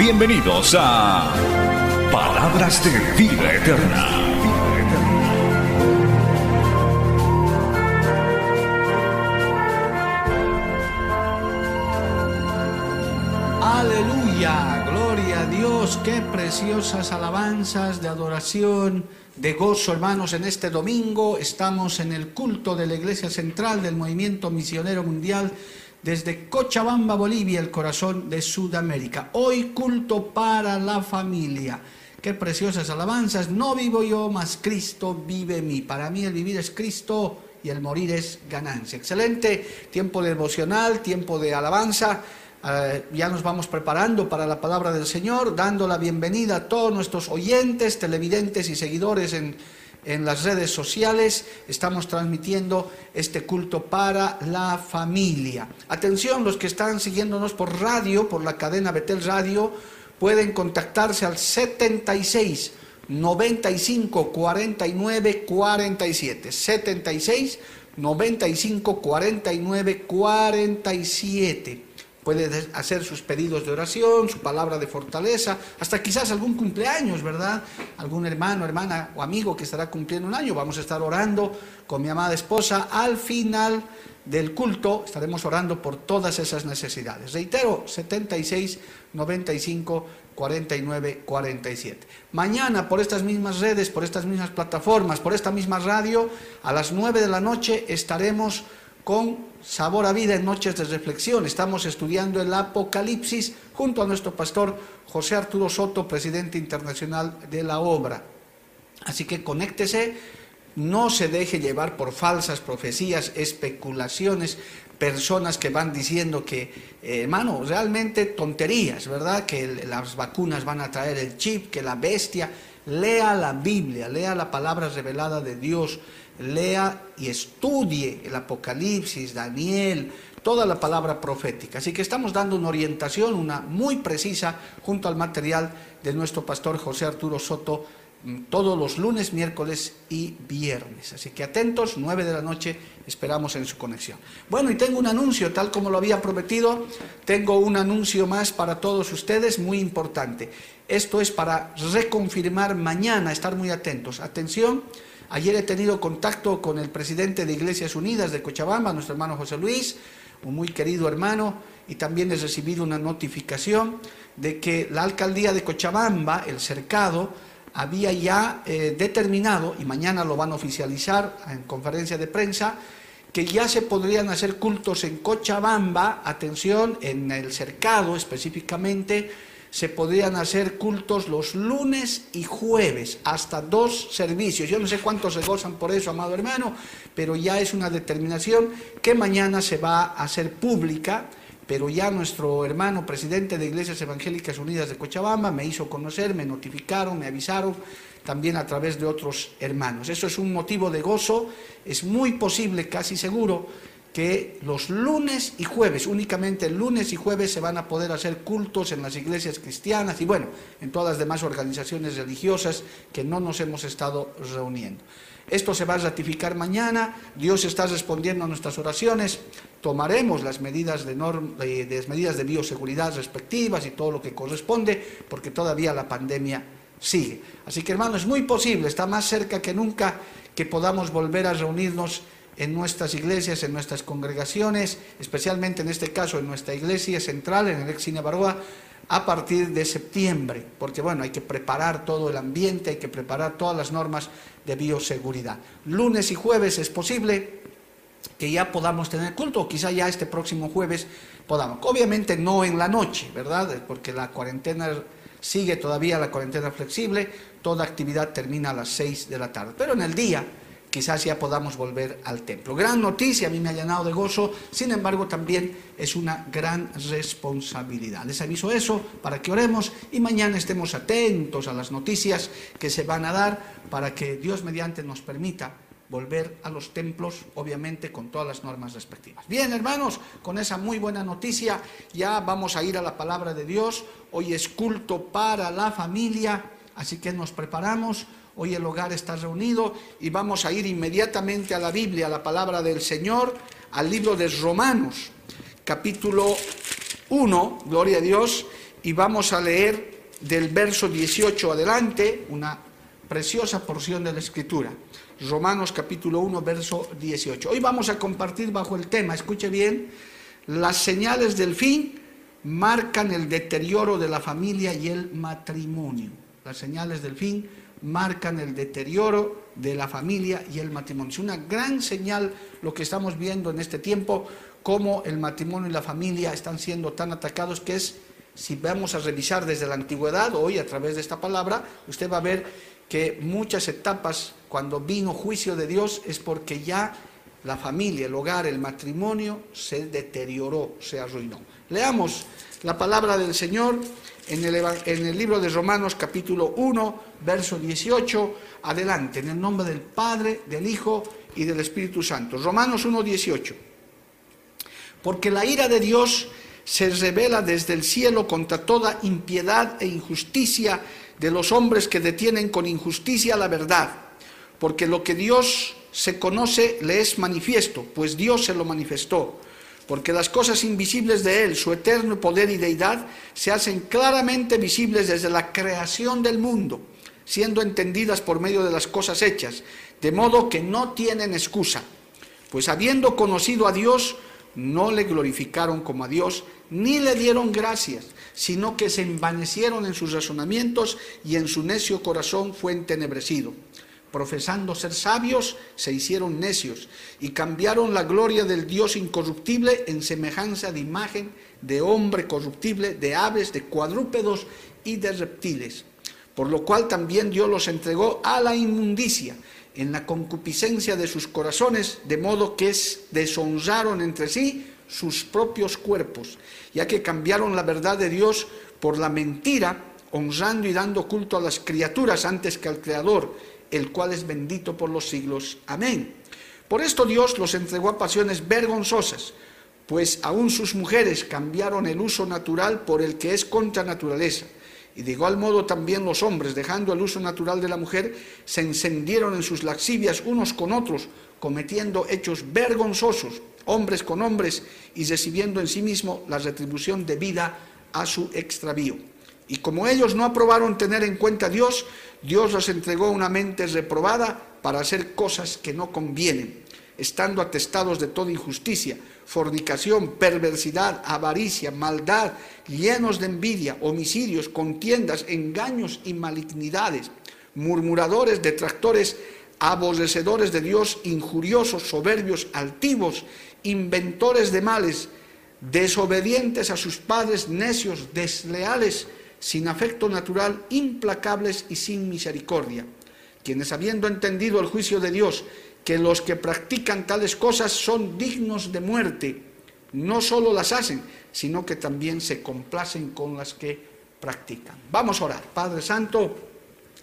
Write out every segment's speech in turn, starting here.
Bienvenidos a Palabras de Vida Eterna. Aleluya, gloria a Dios, qué preciosas alabanzas de adoración, de gozo, hermanos, en este domingo estamos en el culto de la Iglesia Central del Movimiento Misionero Mundial desde Cochabamba, Bolivia, el corazón de Sudamérica. Hoy culto para la familia. Qué preciosas alabanzas. No vivo yo, mas Cristo vive en mí. Para mí el vivir es Cristo y el morir es ganancia. Excelente tiempo devocional, tiempo de alabanza. Uh, ya nos vamos preparando para la palabra del Señor, dando la bienvenida a todos nuestros oyentes, televidentes y seguidores en, en las redes sociales. Estamos transmitiendo este culto para la familia. Atención, los que están siguiéndonos por radio, por la cadena Betel Radio, pueden contactarse al 76 95 49 47. 76 95 49 47 puede hacer sus pedidos de oración, su palabra de fortaleza, hasta quizás algún cumpleaños, ¿verdad? Algún hermano, hermana o amigo que estará cumpliendo un año. Vamos a estar orando con mi amada esposa. Al final del culto estaremos orando por todas esas necesidades. Reitero, 76 95 49 47. Mañana por estas mismas redes, por estas mismas plataformas, por esta misma radio, a las 9 de la noche estaremos con Sabor a Vida en Noches de Reflexión. Estamos estudiando el Apocalipsis junto a nuestro pastor José Arturo Soto, presidente internacional de la obra. Así que conéctese, no se deje llevar por falsas profecías, especulaciones, personas que van diciendo que, eh, hermano, realmente tonterías, ¿verdad? Que las vacunas van a traer el chip, que la bestia. Lea la Biblia, lea la palabra revelada de Dios lea y estudie el Apocalipsis, Daniel, toda la palabra profética. Así que estamos dando una orientación, una muy precisa, junto al material de nuestro pastor José Arturo Soto, mm, todos los lunes, miércoles y viernes. Así que atentos, nueve de la noche, esperamos en su conexión. Bueno, y tengo un anuncio, tal como lo había prometido, tengo un anuncio más para todos ustedes, muy importante. Esto es para reconfirmar mañana, estar muy atentos. Atención Ayer he tenido contacto con el presidente de Iglesias Unidas de Cochabamba, nuestro hermano José Luis, un muy querido hermano, y también he recibido una notificación de que la alcaldía de Cochabamba, el cercado, había ya eh, determinado, y mañana lo van a oficializar en conferencia de prensa, que ya se podrían hacer cultos en Cochabamba, atención, en el cercado específicamente, se podrían hacer cultos los lunes y jueves, hasta dos servicios. Yo no sé cuántos se gozan por eso, amado hermano, pero ya es una determinación que mañana se va a hacer pública, pero ya nuestro hermano presidente de Iglesias Evangélicas Unidas de Cochabamba me hizo conocer, me notificaron, me avisaron también a través de otros hermanos. Eso es un motivo de gozo, es muy posible, casi seguro, que los lunes y jueves, únicamente lunes y jueves se van a poder hacer cultos en las iglesias cristianas y bueno, en todas las demás organizaciones religiosas que no nos hemos estado reuniendo. Esto se va a ratificar mañana, Dios está respondiendo a nuestras oraciones, tomaremos las medidas de, de, medidas de bioseguridad respectivas y todo lo que corresponde, porque todavía la pandemia sigue. Así que hermano, es muy posible, está más cerca que nunca que podamos volver a reunirnos en nuestras iglesias, en nuestras congregaciones, especialmente en este caso en nuestra iglesia central, en el ex Baroa, a partir de septiembre, porque bueno, hay que preparar todo el ambiente, hay que preparar todas las normas de bioseguridad. Lunes y jueves es posible que ya podamos tener culto, o quizá ya este próximo jueves podamos. Obviamente no en la noche, ¿verdad? Porque la cuarentena sigue todavía la cuarentena flexible, toda actividad termina a las seis de la tarde, pero en el día quizás ya podamos volver al templo. Gran noticia, a mí me ha llenado de gozo, sin embargo también es una gran responsabilidad. Les aviso eso para que oremos y mañana estemos atentos a las noticias que se van a dar para que Dios mediante nos permita volver a los templos, obviamente con todas las normas respectivas. Bien, hermanos, con esa muy buena noticia ya vamos a ir a la palabra de Dios. Hoy es culto para la familia, así que nos preparamos Hoy el hogar está reunido y vamos a ir inmediatamente a la Biblia, a la palabra del Señor, al libro de Romanos, capítulo 1, gloria a Dios, y vamos a leer del verso 18 adelante una preciosa porción de la Escritura. Romanos capítulo 1, verso 18. Hoy vamos a compartir bajo el tema, escuche bien, las señales del fin marcan el deterioro de la familia y el matrimonio. Las señales del fin marcan el deterioro de la familia y el matrimonio. Es una gran señal lo que estamos viendo en este tiempo, cómo el matrimonio y la familia están siendo tan atacados que es, si vamos a revisar desde la antigüedad, hoy a través de esta palabra, usted va a ver que muchas etapas cuando vino juicio de Dios es porque ya la familia, el hogar, el matrimonio se deterioró, se arruinó. Leamos la palabra del Señor en el, libro de Romanos capítulo 1, verso 18, adelante, en el nombre del Padre, del Hijo y del Espíritu Santo. Romanos 1, 18. Porque la ira de Dios se revela desde el cielo contra toda impiedad e injusticia de los hombres que detienen con injusticia la verdad. Porque lo que Dios se conoce le es manifiesto, pues Dios se lo manifestó porque las cosas invisibles de Él, su eterno poder y deidad, se hacen claramente visibles desde la creación del mundo, siendo entendidas por medio de las cosas hechas, de modo que no tienen excusa, pues habiendo conocido a Dios, no le glorificaron como a Dios, ni le dieron gracias, sino que se envanecieron en sus razonamientos y en su necio corazón fue entenebrecido profesando ser sabios, se hicieron necios y cambiaron la gloria del Dios incorruptible en semejanza de imagen de hombre corruptible, de aves, de cuadrúpedos y de reptiles. Por lo cual también Dios los entregó a la inmundicia en la concupiscencia de sus corazones, de modo que deshonraron entre sí sus propios cuerpos, ya que cambiaron la verdad de Dios por la mentira, honrando y dando culto a las criaturas antes que al Creador el cual es bendito por los siglos. Amén. Por esto Dios los entregó a pasiones vergonzosas, pues aún sus mujeres cambiaron el uso natural por el que es contra naturaleza. Y de igual modo también los hombres, dejando el uso natural de la mujer, se encendieron en sus laxivias unos con otros, cometiendo hechos vergonzosos, hombres con hombres, y recibiendo en sí mismo la retribución debida a su extravío. Y como ellos no aprobaron tener en cuenta a Dios, Dios los entregó una mente reprobada para hacer cosas que no convienen, estando atestados de toda injusticia, fornicación, perversidad, avaricia, maldad, llenos de envidia, homicidios, contiendas, engaños y malignidades, murmuradores, detractores, aborrecedores de Dios, injuriosos, soberbios, altivos, inventores de males, desobedientes a sus padres, necios, desleales, sin afecto natural, implacables y sin misericordia, quienes habiendo entendido el juicio de Dios, que los que practican tales cosas son dignos de muerte, no solo las hacen, sino que también se complacen con las que practican. Vamos a orar. Padre Santo,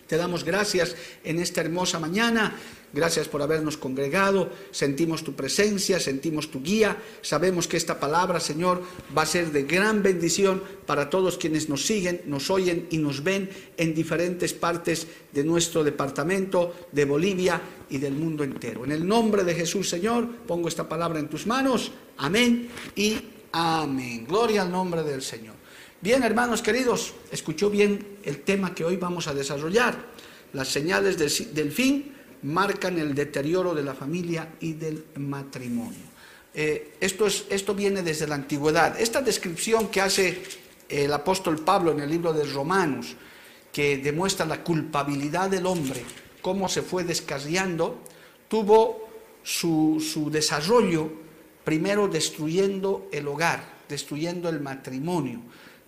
te damos gracias en esta hermosa mañana. Gracias por habernos congregado, sentimos tu presencia, sentimos tu guía, sabemos que esta palabra, Señor, va a ser de gran bendición para todos quienes nos siguen, nos oyen y nos ven en diferentes partes de nuestro departamento, de Bolivia y del mundo entero. En el nombre de Jesús, Señor, pongo esta palabra en tus manos. Amén y amén. Gloria al nombre del Señor. Bien, hermanos queridos, escuchó bien el tema que hoy vamos a desarrollar, las señales del fin marcan el deterioro de la familia y del matrimonio. Eh, esto, es, esto viene desde la antigüedad. Esta descripción que hace el apóstol Pablo en el libro de Romanos, que demuestra la culpabilidad del hombre, cómo se fue descarriando, tuvo su, su desarrollo primero destruyendo el hogar, destruyendo el matrimonio,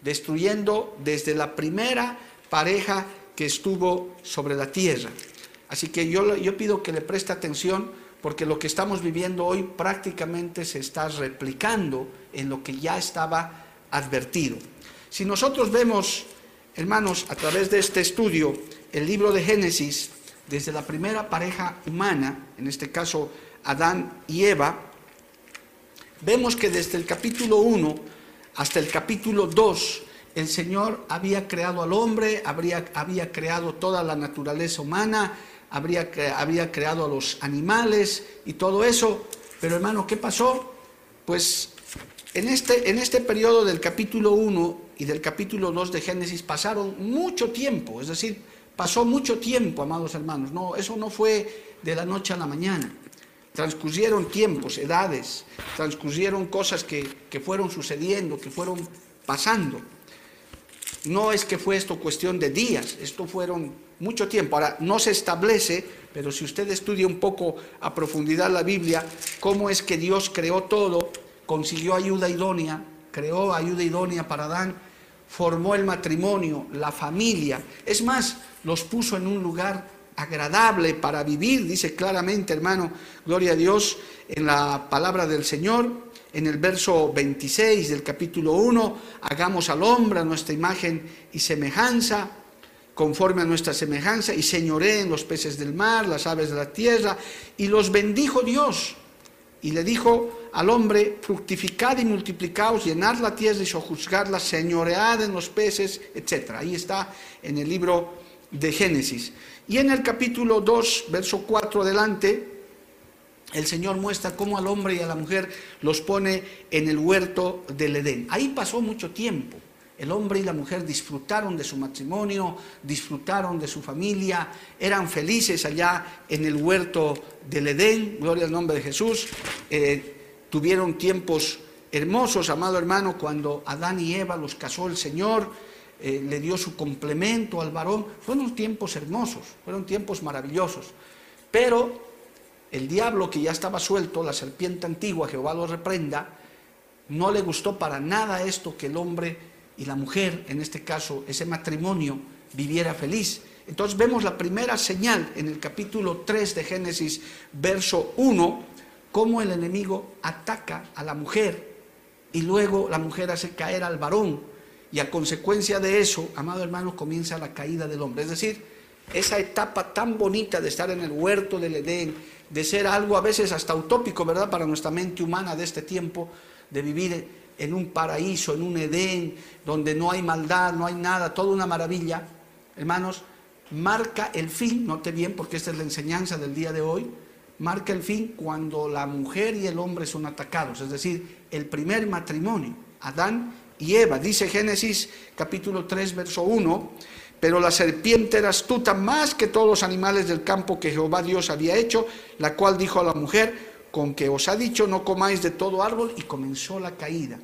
destruyendo desde la primera pareja que estuvo sobre la tierra. Así que yo, yo pido que le preste atención porque lo que estamos viviendo hoy prácticamente se está replicando en lo que ya estaba advertido. Si nosotros vemos, hermanos, a través de este estudio, el libro de Génesis, desde la primera pareja humana, en este caso Adán y Eva, vemos que desde el capítulo 1 hasta el capítulo 2, el Señor había creado al hombre, habría, había creado toda la naturaleza humana, habría, había creado a los animales y todo eso. Pero hermano, ¿qué pasó? Pues en este, en este periodo del capítulo 1 y del capítulo 2 de Génesis pasaron mucho tiempo, es decir, pasó mucho tiempo, amados hermanos. No, eso no fue de la noche a la mañana. Transcurrieron tiempos, edades, transcurrieron cosas que, que fueron sucediendo, que fueron pasando. No es que fue esto cuestión de días, esto fueron mucho tiempo. Ahora, no se establece, pero si usted estudia un poco a profundidad la Biblia, cómo es que Dios creó todo, consiguió ayuda idónea, creó ayuda idónea para Adán, formó el matrimonio, la familia. Es más, los puso en un lugar agradable para vivir, dice claramente, hermano, gloria a Dios, en la palabra del Señor en el verso 26 del capítulo 1, hagamos al hombre a nuestra imagen y semejanza, conforme a nuestra semejanza, y señoré los peces del mar, las aves de la tierra, y los bendijo Dios. Y le dijo al hombre, fructificad y multiplicaos, llenad la tierra y sojuzgadla, señoread en los peces, etc. Ahí está en el libro de Génesis. Y en el capítulo 2, verso 4 adelante, el Señor muestra cómo al hombre y a la mujer los pone en el huerto del Edén. Ahí pasó mucho tiempo. El hombre y la mujer disfrutaron de su matrimonio, disfrutaron de su familia, eran felices allá en el huerto del Edén, gloria al nombre de Jesús. Eh, tuvieron tiempos hermosos, amado hermano, cuando Adán y Eva los casó el Señor, eh, le dio su complemento al varón. Fueron tiempos hermosos, fueron tiempos maravillosos. Pero el diablo que ya estaba suelto, la serpiente antigua, Jehová lo reprenda, no le gustó para nada esto que el hombre y la mujer, en este caso ese matrimonio, viviera feliz. Entonces vemos la primera señal en el capítulo 3 de Génesis, verso 1, cómo el enemigo ataca a la mujer y luego la mujer hace caer al varón. Y a consecuencia de eso, amado hermano, comienza la caída del hombre. Es decir, esa etapa tan bonita de estar en el huerto del Edén, de ser algo a veces hasta utópico, ¿verdad? Para nuestra mente humana de este tiempo, de vivir en un paraíso, en un Edén, donde no hay maldad, no hay nada, toda una maravilla. Hermanos, marca el fin, note bien porque esta es la enseñanza del día de hoy, marca el fin cuando la mujer y el hombre son atacados, es decir, el primer matrimonio, Adán y Eva. Dice Génesis capítulo 3, verso 1, pero la serpiente era astuta más que todos los animales del campo que Jehová Dios había hecho, la cual dijo a la mujer, con que os ha dicho no comáis de todo árbol, y comenzó la caída.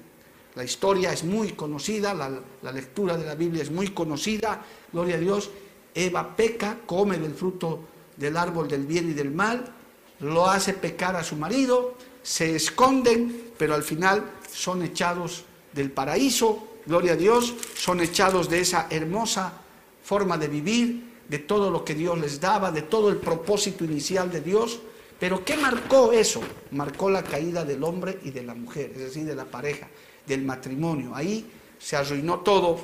La historia es muy conocida, la, lectura de la Biblia es muy conocida, gloria a Dios. Eva peca, come del fruto del árbol del bien y del mal, lo hace pecar a su marido, se esconden, pero al final son echados del paraíso, gloria a Dios, son echados de esa hermosa forma de vivir, de todo lo que Dios les daba, de todo el propósito inicial de Dios. Pero ¿qué marcó eso? Marcó la caída del hombre y de la mujer, es decir, de la pareja, del matrimonio. Ahí se arruinó todo.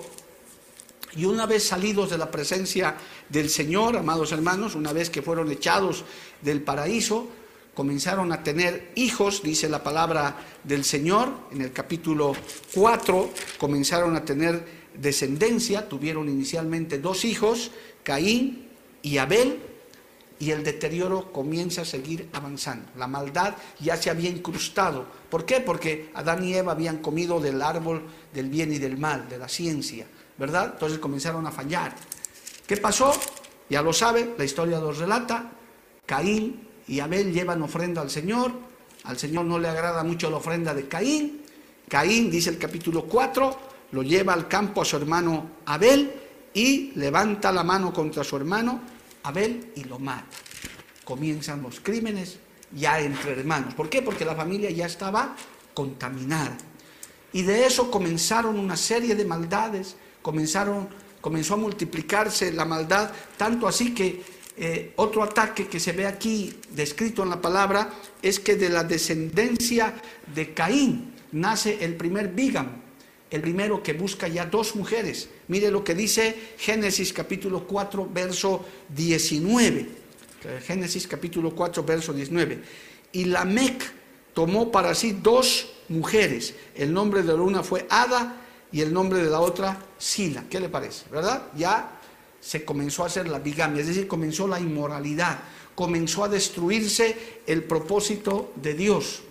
Y una vez salidos de la presencia del Señor, amados hermanos, una vez que fueron echados del paraíso, comenzaron a tener hijos, dice la palabra del Señor, en el capítulo 4, comenzaron a tener descendencia, tuvieron inicialmente dos hijos, Caín y Abel, y el deterioro comienza a seguir avanzando. La maldad ya se había incrustado. ¿Por qué? Porque Adán y Eva habían comido del árbol del bien y del mal, de la ciencia, ¿verdad? Entonces comenzaron a fallar. ¿Qué pasó? Ya lo sabe, la historia los relata. Caín y Abel llevan ofrenda al Señor. Al Señor no le agrada mucho la ofrenda de Caín. Caín, dice el capítulo 4, lo lleva al campo a su hermano Abel y levanta la mano contra su hermano Abel y lo mata. Comienzan los crímenes ya entre hermanos. ¿Por qué? Porque la familia ya estaba contaminada. Y de eso comenzaron una serie de maldades, comenzaron, comenzó a multiplicarse la maldad, tanto así que eh, otro ataque que se ve aquí descrito en la palabra es que de la descendencia de Caín nace el primer Bigam, el primero que busca ya dos mujeres. Mire lo que dice Génesis capítulo 4, verso 19. Génesis capítulo 4, verso 19. Y Lamec tomó para sí dos mujeres. El nombre de la una fue Ada y el nombre de la otra Sila. ¿Qué le parece? ¿Verdad? Ya se comenzó a hacer la bigamia, es decir, comenzó la inmoralidad, comenzó a destruirse el propósito de Dios,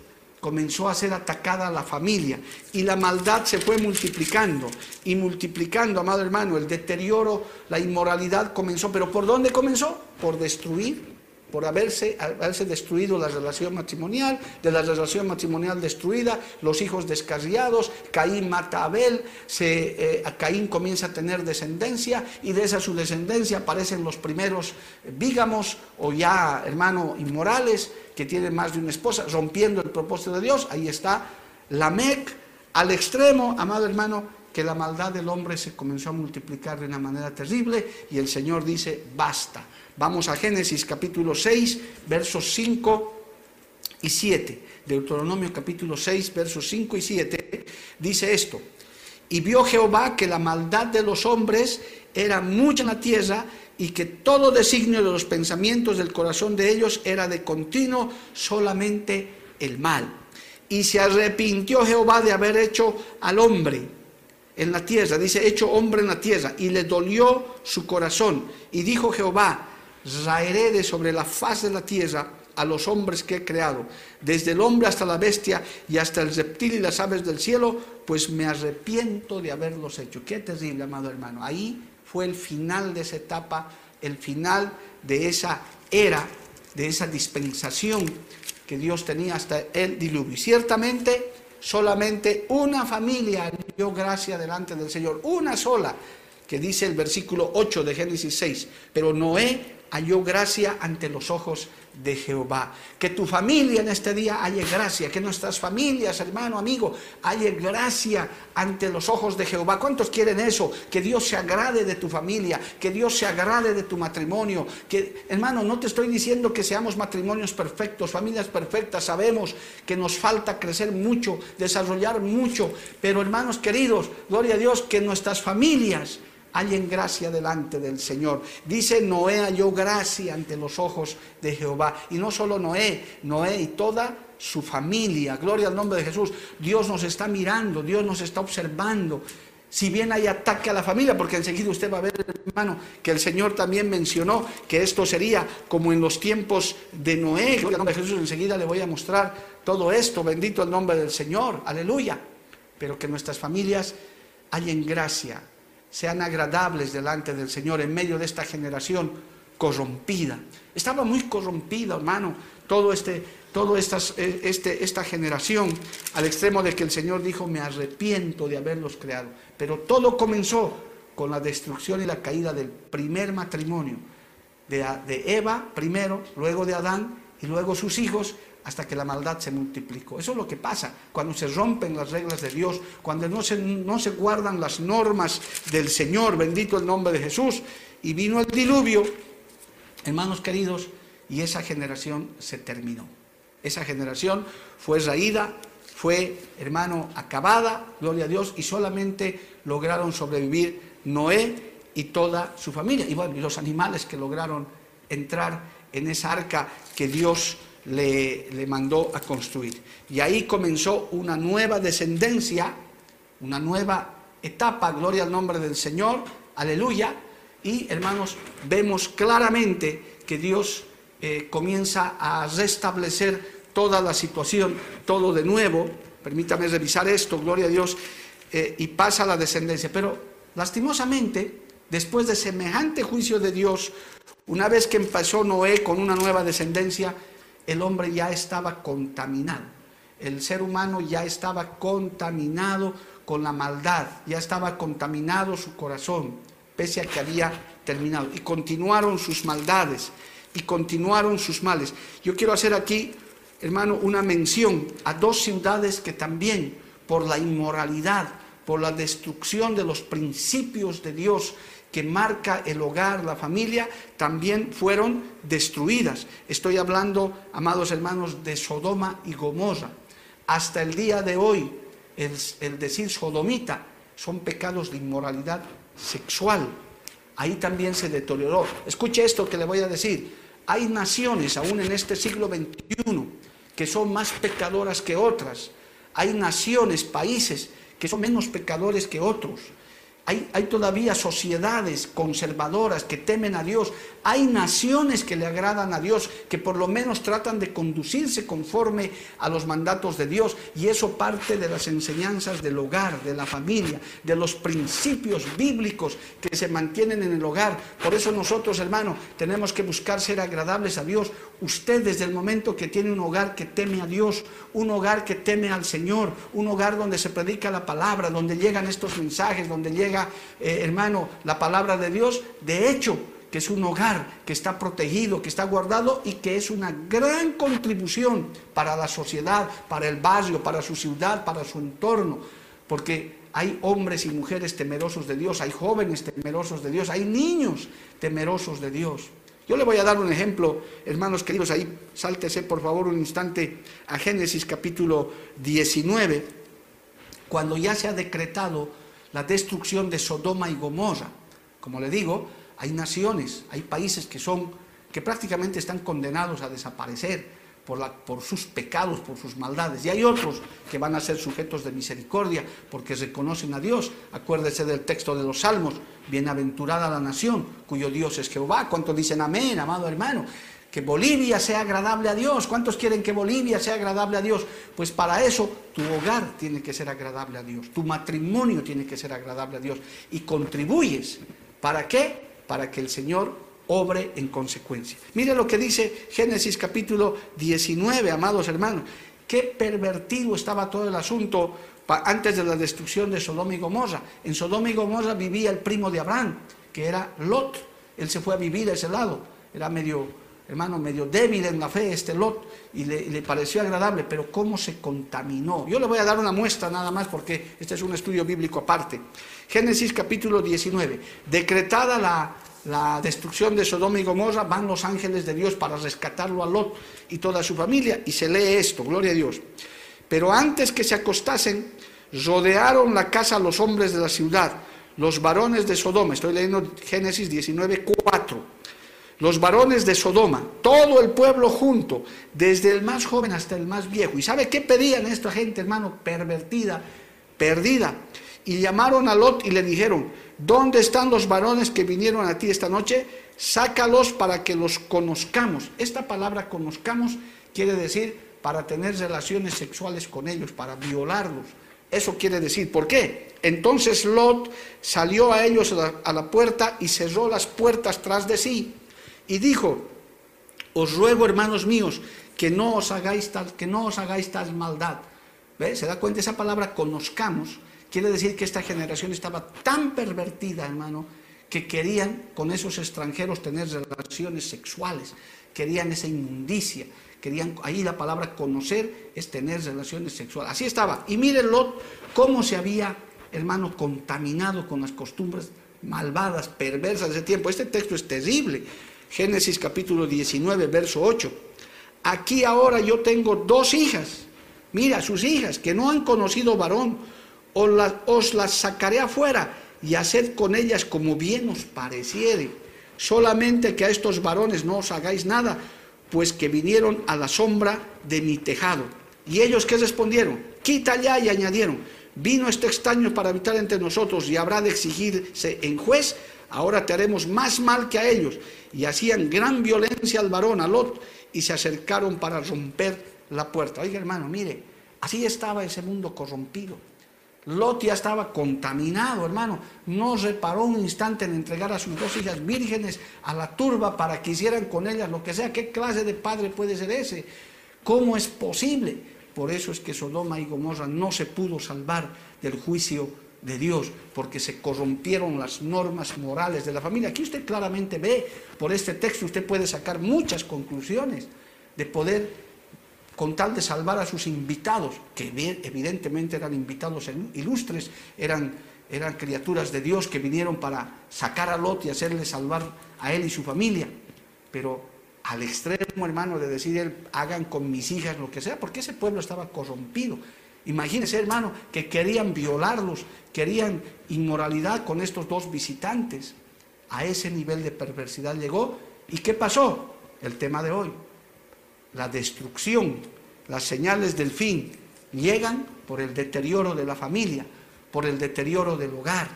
comenzó a ser atacada la familia y la maldad se fue multiplicando y multiplicando, amado hermano, el deterioro, la inmoralidad comenzó, pero ¿por dónde comenzó? Por destruir por haberse, haberse destruido la relación matrimonial, de la relación matrimonial destruida, los hijos descarriados, Caín mata a Abel, se, eh, Caín comienza a tener descendencia y de esa su descendencia aparecen los primeros vígamos o ya hermano inmorales que tienen más de una esposa, rompiendo el propósito de Dios, ahí está Lamec, al extremo, amado hermano, que la maldad del hombre se comenzó a multiplicar de una manera terrible y el Señor dice, basta Vamos a Génesis capítulo 6, versos 5 y 7. Deuteronomio capítulo 6, versos 5 y 7 dice esto. Y vio Jehová que la maldad de los hombres era mucha en la tierra y que todo designio de los pensamientos del corazón de ellos era de continuo solamente el mal. Y se arrepintió Jehová de haber hecho al hombre en la tierra, dice, hecho hombre en la tierra, y le dolió su corazón. Y dijo Jehová, raeré de sobre la faz de la tierra a los hombres que he creado, desde el hombre hasta la bestia y hasta el reptil y las aves del cielo, pues me arrepiento de haberlos hecho. Qué terrible, amado hermano. Ahí fue el final de esa etapa, el final de esa era, de esa dispensación que Dios tenía hasta el diluvio. Ciertamente solamente una familia dio gracia delante del Señor, una sola, que dice el versículo 8 de Génesis 6, pero Noé halló gracia ante los ojos de Jehová. Que tu familia en este día halle gracia, que nuestras familias, hermano, amigo, halle gracia ante los ojos de Jehová. ¿Cuántos quieren eso? Que Dios se agrade de tu familia, que Dios se agrade de tu matrimonio. Que, hermano, no te estoy diciendo que seamos matrimonios perfectos, familias perfectas. Sabemos que nos falta crecer mucho, desarrollar mucho, pero hermanos queridos, gloria a Dios, que nuestras familias hallen gracia delante del Señor. Dice Noé halló gracia ante los ojos de Jehová. Y no solo Noé, Noé y toda su familia. Gloria al nombre de Jesús. Dios nos está mirando, Dios nos está observando. Si bien hay ataque a la familia, porque enseguida usted va a ver, hermano, que el Señor también mencionó que esto sería como en los tiempos de Noé. Gloria al nombre de Jesús, enseguida le voy a mostrar todo esto. Bendito el nombre del Señor. Aleluya. Pero que nuestras familias hallen gracia sean agradables delante del Señor en medio de esta generación corrompida. Estaba muy corrompida, hermano, todo este, toda eh, este, esta generación, al extremo de que el Señor dijo, me arrepiento de haberlos creado. Pero todo comenzó con la destrucción y la caída del primer matrimonio, de Eva primero, luego de Adán y luego sus hijos, hasta que la maldad se multiplicó. Eso es lo que pasa cuando se rompen las reglas de Dios, cuando no se, no se guardan las normas del Señor, bendito el nombre de Jesús. Y vino el diluvio, hermanos queridos, y esa generación se terminó. Esa generación fue raída, fue, hermano, acabada, gloria a Dios, y solamente lograron sobrevivir Noé y toda su familia. Y bueno, y los animales que lograron entrar en esa arca que Dios le, mandó a construir. Y ahí comenzó una nueva descendencia, una nueva etapa, gloria al nombre del Señor, aleluya. Y hermanos, vemos claramente que Dios eh, comienza a restablecer toda la situación, todo de nuevo. Permítame revisar esto, gloria a Dios, eh, y pasa la descendencia. Pero lastimosamente, después de semejante juicio de Dios, una vez que empezó Noé con una nueva descendencia, el hombre ya estaba contaminado. El ser humano ya estaba contaminado con la maldad, ya estaba contaminado su corazón, pese a que había terminado. Y continuaron sus maldades y continuaron sus males. Yo quiero hacer aquí, hermano, una mención a dos ciudades que también por la inmoralidad, por la destrucción de los principios de Dios que marca el hogar, la familia, también fueron destruidas. Estoy hablando, amados hermanos, de Sodoma y Gomorra. Hasta el día de hoy, el, decir sodomita son pecados de inmoralidad sexual. Ahí también se deterioró. Escuche esto que le voy a decir. Hay naciones, aún en este siglo XXI, que son más pecadoras que otras. Hay naciones, países que son menos pecadores que otros. Hay, todavía sociedades conservadoras que temen a Dios. Hay naciones que le agradan a Dios, que por lo menos tratan de conducirse conforme a los mandatos de Dios. Y eso parte de las enseñanzas del hogar, de la familia, de los principios bíblicos que se mantienen en el hogar. Por eso nosotros, hermano, tenemos que buscar ser agradables a Dios. Usted desde el momento que tiene un hogar que teme a Dios, un hogar que teme al Señor, un hogar donde se predica la palabra, donde llegan estos mensajes, donde llega eh, hermano, la palabra de Dios, de hecho, que es un hogar que está protegido, que está guardado y que es una gran contribución para la sociedad, para el barrio, para su ciudad, para su entorno, porque hay hombres y mujeres temerosos de Dios, hay jóvenes temerosos de Dios, hay niños temerosos de Dios. Yo le voy a dar un ejemplo, hermanos queridos, ahí sáltese por favor un instante a Génesis capítulo 19, cuando ya se ha decretado la destrucción de Sodoma y Gomorra. Como le digo, hay naciones, hay países que son que prácticamente están condenados a desaparecer por, la, por, sus pecados, por sus maldades. Y hay otros que van a ser sujetos de misericordia porque reconocen a Dios. Acuérdese del texto de los Salmos, bienaventurada la nación cuyo Dios es Jehová. ¿Cuántos dicen amén, amado hermano? Que Bolivia sea agradable a Dios. ¿Cuántos quieren que Bolivia sea agradable a Dios? Pues para eso tu hogar tiene que ser agradable a Dios, tu matrimonio tiene que ser agradable a Dios y contribuyes. ¿Para qué? Para que el Señor obre en consecuencia. Mire lo que dice Génesis capítulo 19, amados hermanos. Qué pervertido estaba todo el asunto antes de la destrucción de Sodoma y Gomorra. En Sodoma y Gomorra vivía el primo de Abraham, que era Lot. Él se fue a vivir a ese lado. Era medio hermano, medio débil en la fe, este Lot, y le, pareció agradable, pero cómo se contaminó. Yo le voy a dar una muestra nada más porque este es un estudio bíblico aparte. Génesis capítulo 19. Decretada la, la destrucción de Sodoma y Gomorra, van los ángeles de Dios para rescatarlo a Lot y toda su familia, y se lee esto, gloria a Dios. Pero antes que se acostasen, rodearon la casa los hombres de la ciudad, los varones de Sodoma. Estoy leyendo Génesis 19, 4 los varones de Sodoma, todo el pueblo junto, desde el más joven hasta el más viejo. ¿Y sabe qué pedían esta gente, hermano? Pervertida, perdida. Y llamaron a Lot y le dijeron, ¿dónde están los varones que vinieron a ti esta noche? Sácalos para que los conozcamos. Esta palabra conozcamos quiere decir para tener relaciones sexuales con ellos, para violarlos. Eso quiere decir, ¿por qué? Entonces Lot salió a ellos a la, a la puerta y cerró las puertas tras de sí y dijo, os ruego, hermanos míos, que no os hagáis tal, que no os hagáis tal maldad. ¿Ve? ¿Se da cuenta? Esa palabra conozcamos quiere decir que esta generación estaba tan pervertida, hermano, que querían con esos extranjeros tener relaciones sexuales, querían esa inmundicia, querían, ahí la palabra conocer es tener relaciones sexuales. Así estaba. Y miren Lot cómo se había, hermano, contaminado con las costumbres malvadas, perversas de ese tiempo. Este texto es terrible. Génesis capítulo 19, verso 8. Aquí ahora yo tengo dos hijas, mira sus hijas, que no han conocido varón, os las, os las sacaré afuera y haced con ellas como bien os pareciere. Solamente que a estos varones no os hagáis nada, pues que vinieron a la sombra de mi tejado. ¿Y ellos qué respondieron? Quita ya y añadieron, vino este extraño para habitar entre nosotros y habrá de exigirse en juez, ahora te haremos más mal que a ellos y hacían gran violencia al varón, a Lot, y se acercaron para romper la puerta. Oiga, hermano, mire, así estaba ese mundo corrompido. Lot ya estaba contaminado, hermano. No reparó un instante en entregar a sus dos hijas vírgenes a la turba para que hicieran con ellas lo que sea. ¿Qué clase de padre puede ser ese? ¿Cómo es posible? Por eso es que Sodoma y Gomorra no se pudo salvar del juicio de Dios, porque se corrompieron las normas morales de la familia. Aquí usted claramente ve, por este texto usted puede sacar muchas conclusiones de poder con tal de salvar a sus invitados, que evidentemente eran invitados ilustres, eran, eran criaturas de Dios que vinieron para sacar a Lot y hacerle salvar a él y su familia. Pero al extremo, hermano, de decir, hagan con mis hijas lo que sea, porque ese pueblo estaba corrompido. Imagínense, hermano, que querían violarlos, querían inmoralidad con estos dos visitantes. A ese nivel de perversidad llegó. ¿Y qué pasó? El tema de hoy. La destrucción, las señales del fin llegan por el deterioro de la familia, por el deterioro del hogar.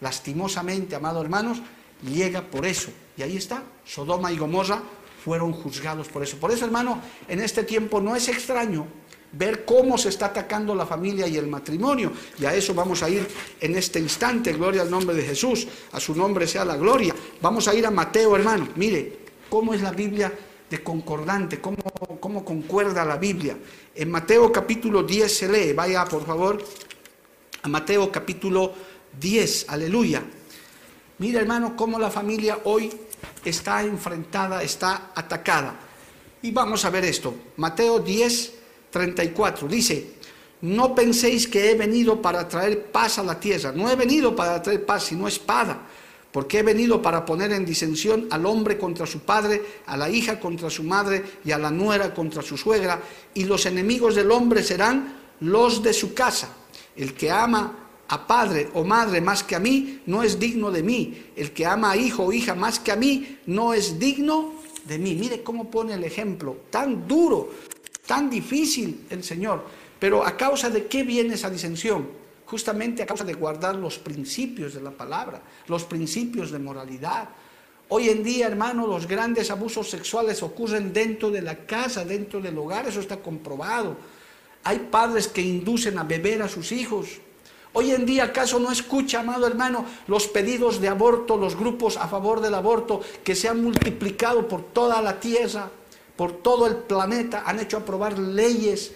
Lastimosamente, amados hermanos, llega por eso. Y ahí está, Sodoma y Gomorra fueron juzgados por eso. Por eso, hermano, en este tiempo no es extraño ver cómo se está atacando la familia y el matrimonio. Y a eso vamos a ir en este instante, gloria al nombre de Jesús, a su nombre sea la gloria. Vamos a ir a Mateo, hermano. Mire, cómo es la Biblia de concordante, cómo, cómo concuerda la Biblia. En Mateo capítulo 10 se lee, vaya por favor a Mateo capítulo 10, aleluya. Mira hermano cómo la familia hoy está enfrentada, está atacada. Y vamos a ver esto. Mateo 10, 34. Dice, no penséis que he venido para traer paz a la tierra. No he venido para traer paz, sino espada. Porque he venido para poner en disensión al hombre contra su padre, a la hija contra su madre y a la nuera contra su suegra. Y los enemigos del hombre serán los de su casa. El que ama a padre o madre más que a mí no es digno de mí. El que ama a hijo o hija más que a mí no es digno de mí. Mire cómo pone el ejemplo, tan duro, tan difícil el Señor. Pero a causa de qué viene esa disensión? Justamente a causa de guardar los principios de la palabra, los principios de moralidad. Hoy en día, hermano, los grandes abusos sexuales ocurren dentro de la casa, dentro del hogar, eso está comprobado. Hay padres que inducen a beber a sus hijos. Hoy en día, ¿acaso no escucha, amado hermano, los pedidos de aborto, los grupos a favor del aborto que se han multiplicado por toda la tierra? Por todo el planeta, han hecho aprobar leyes,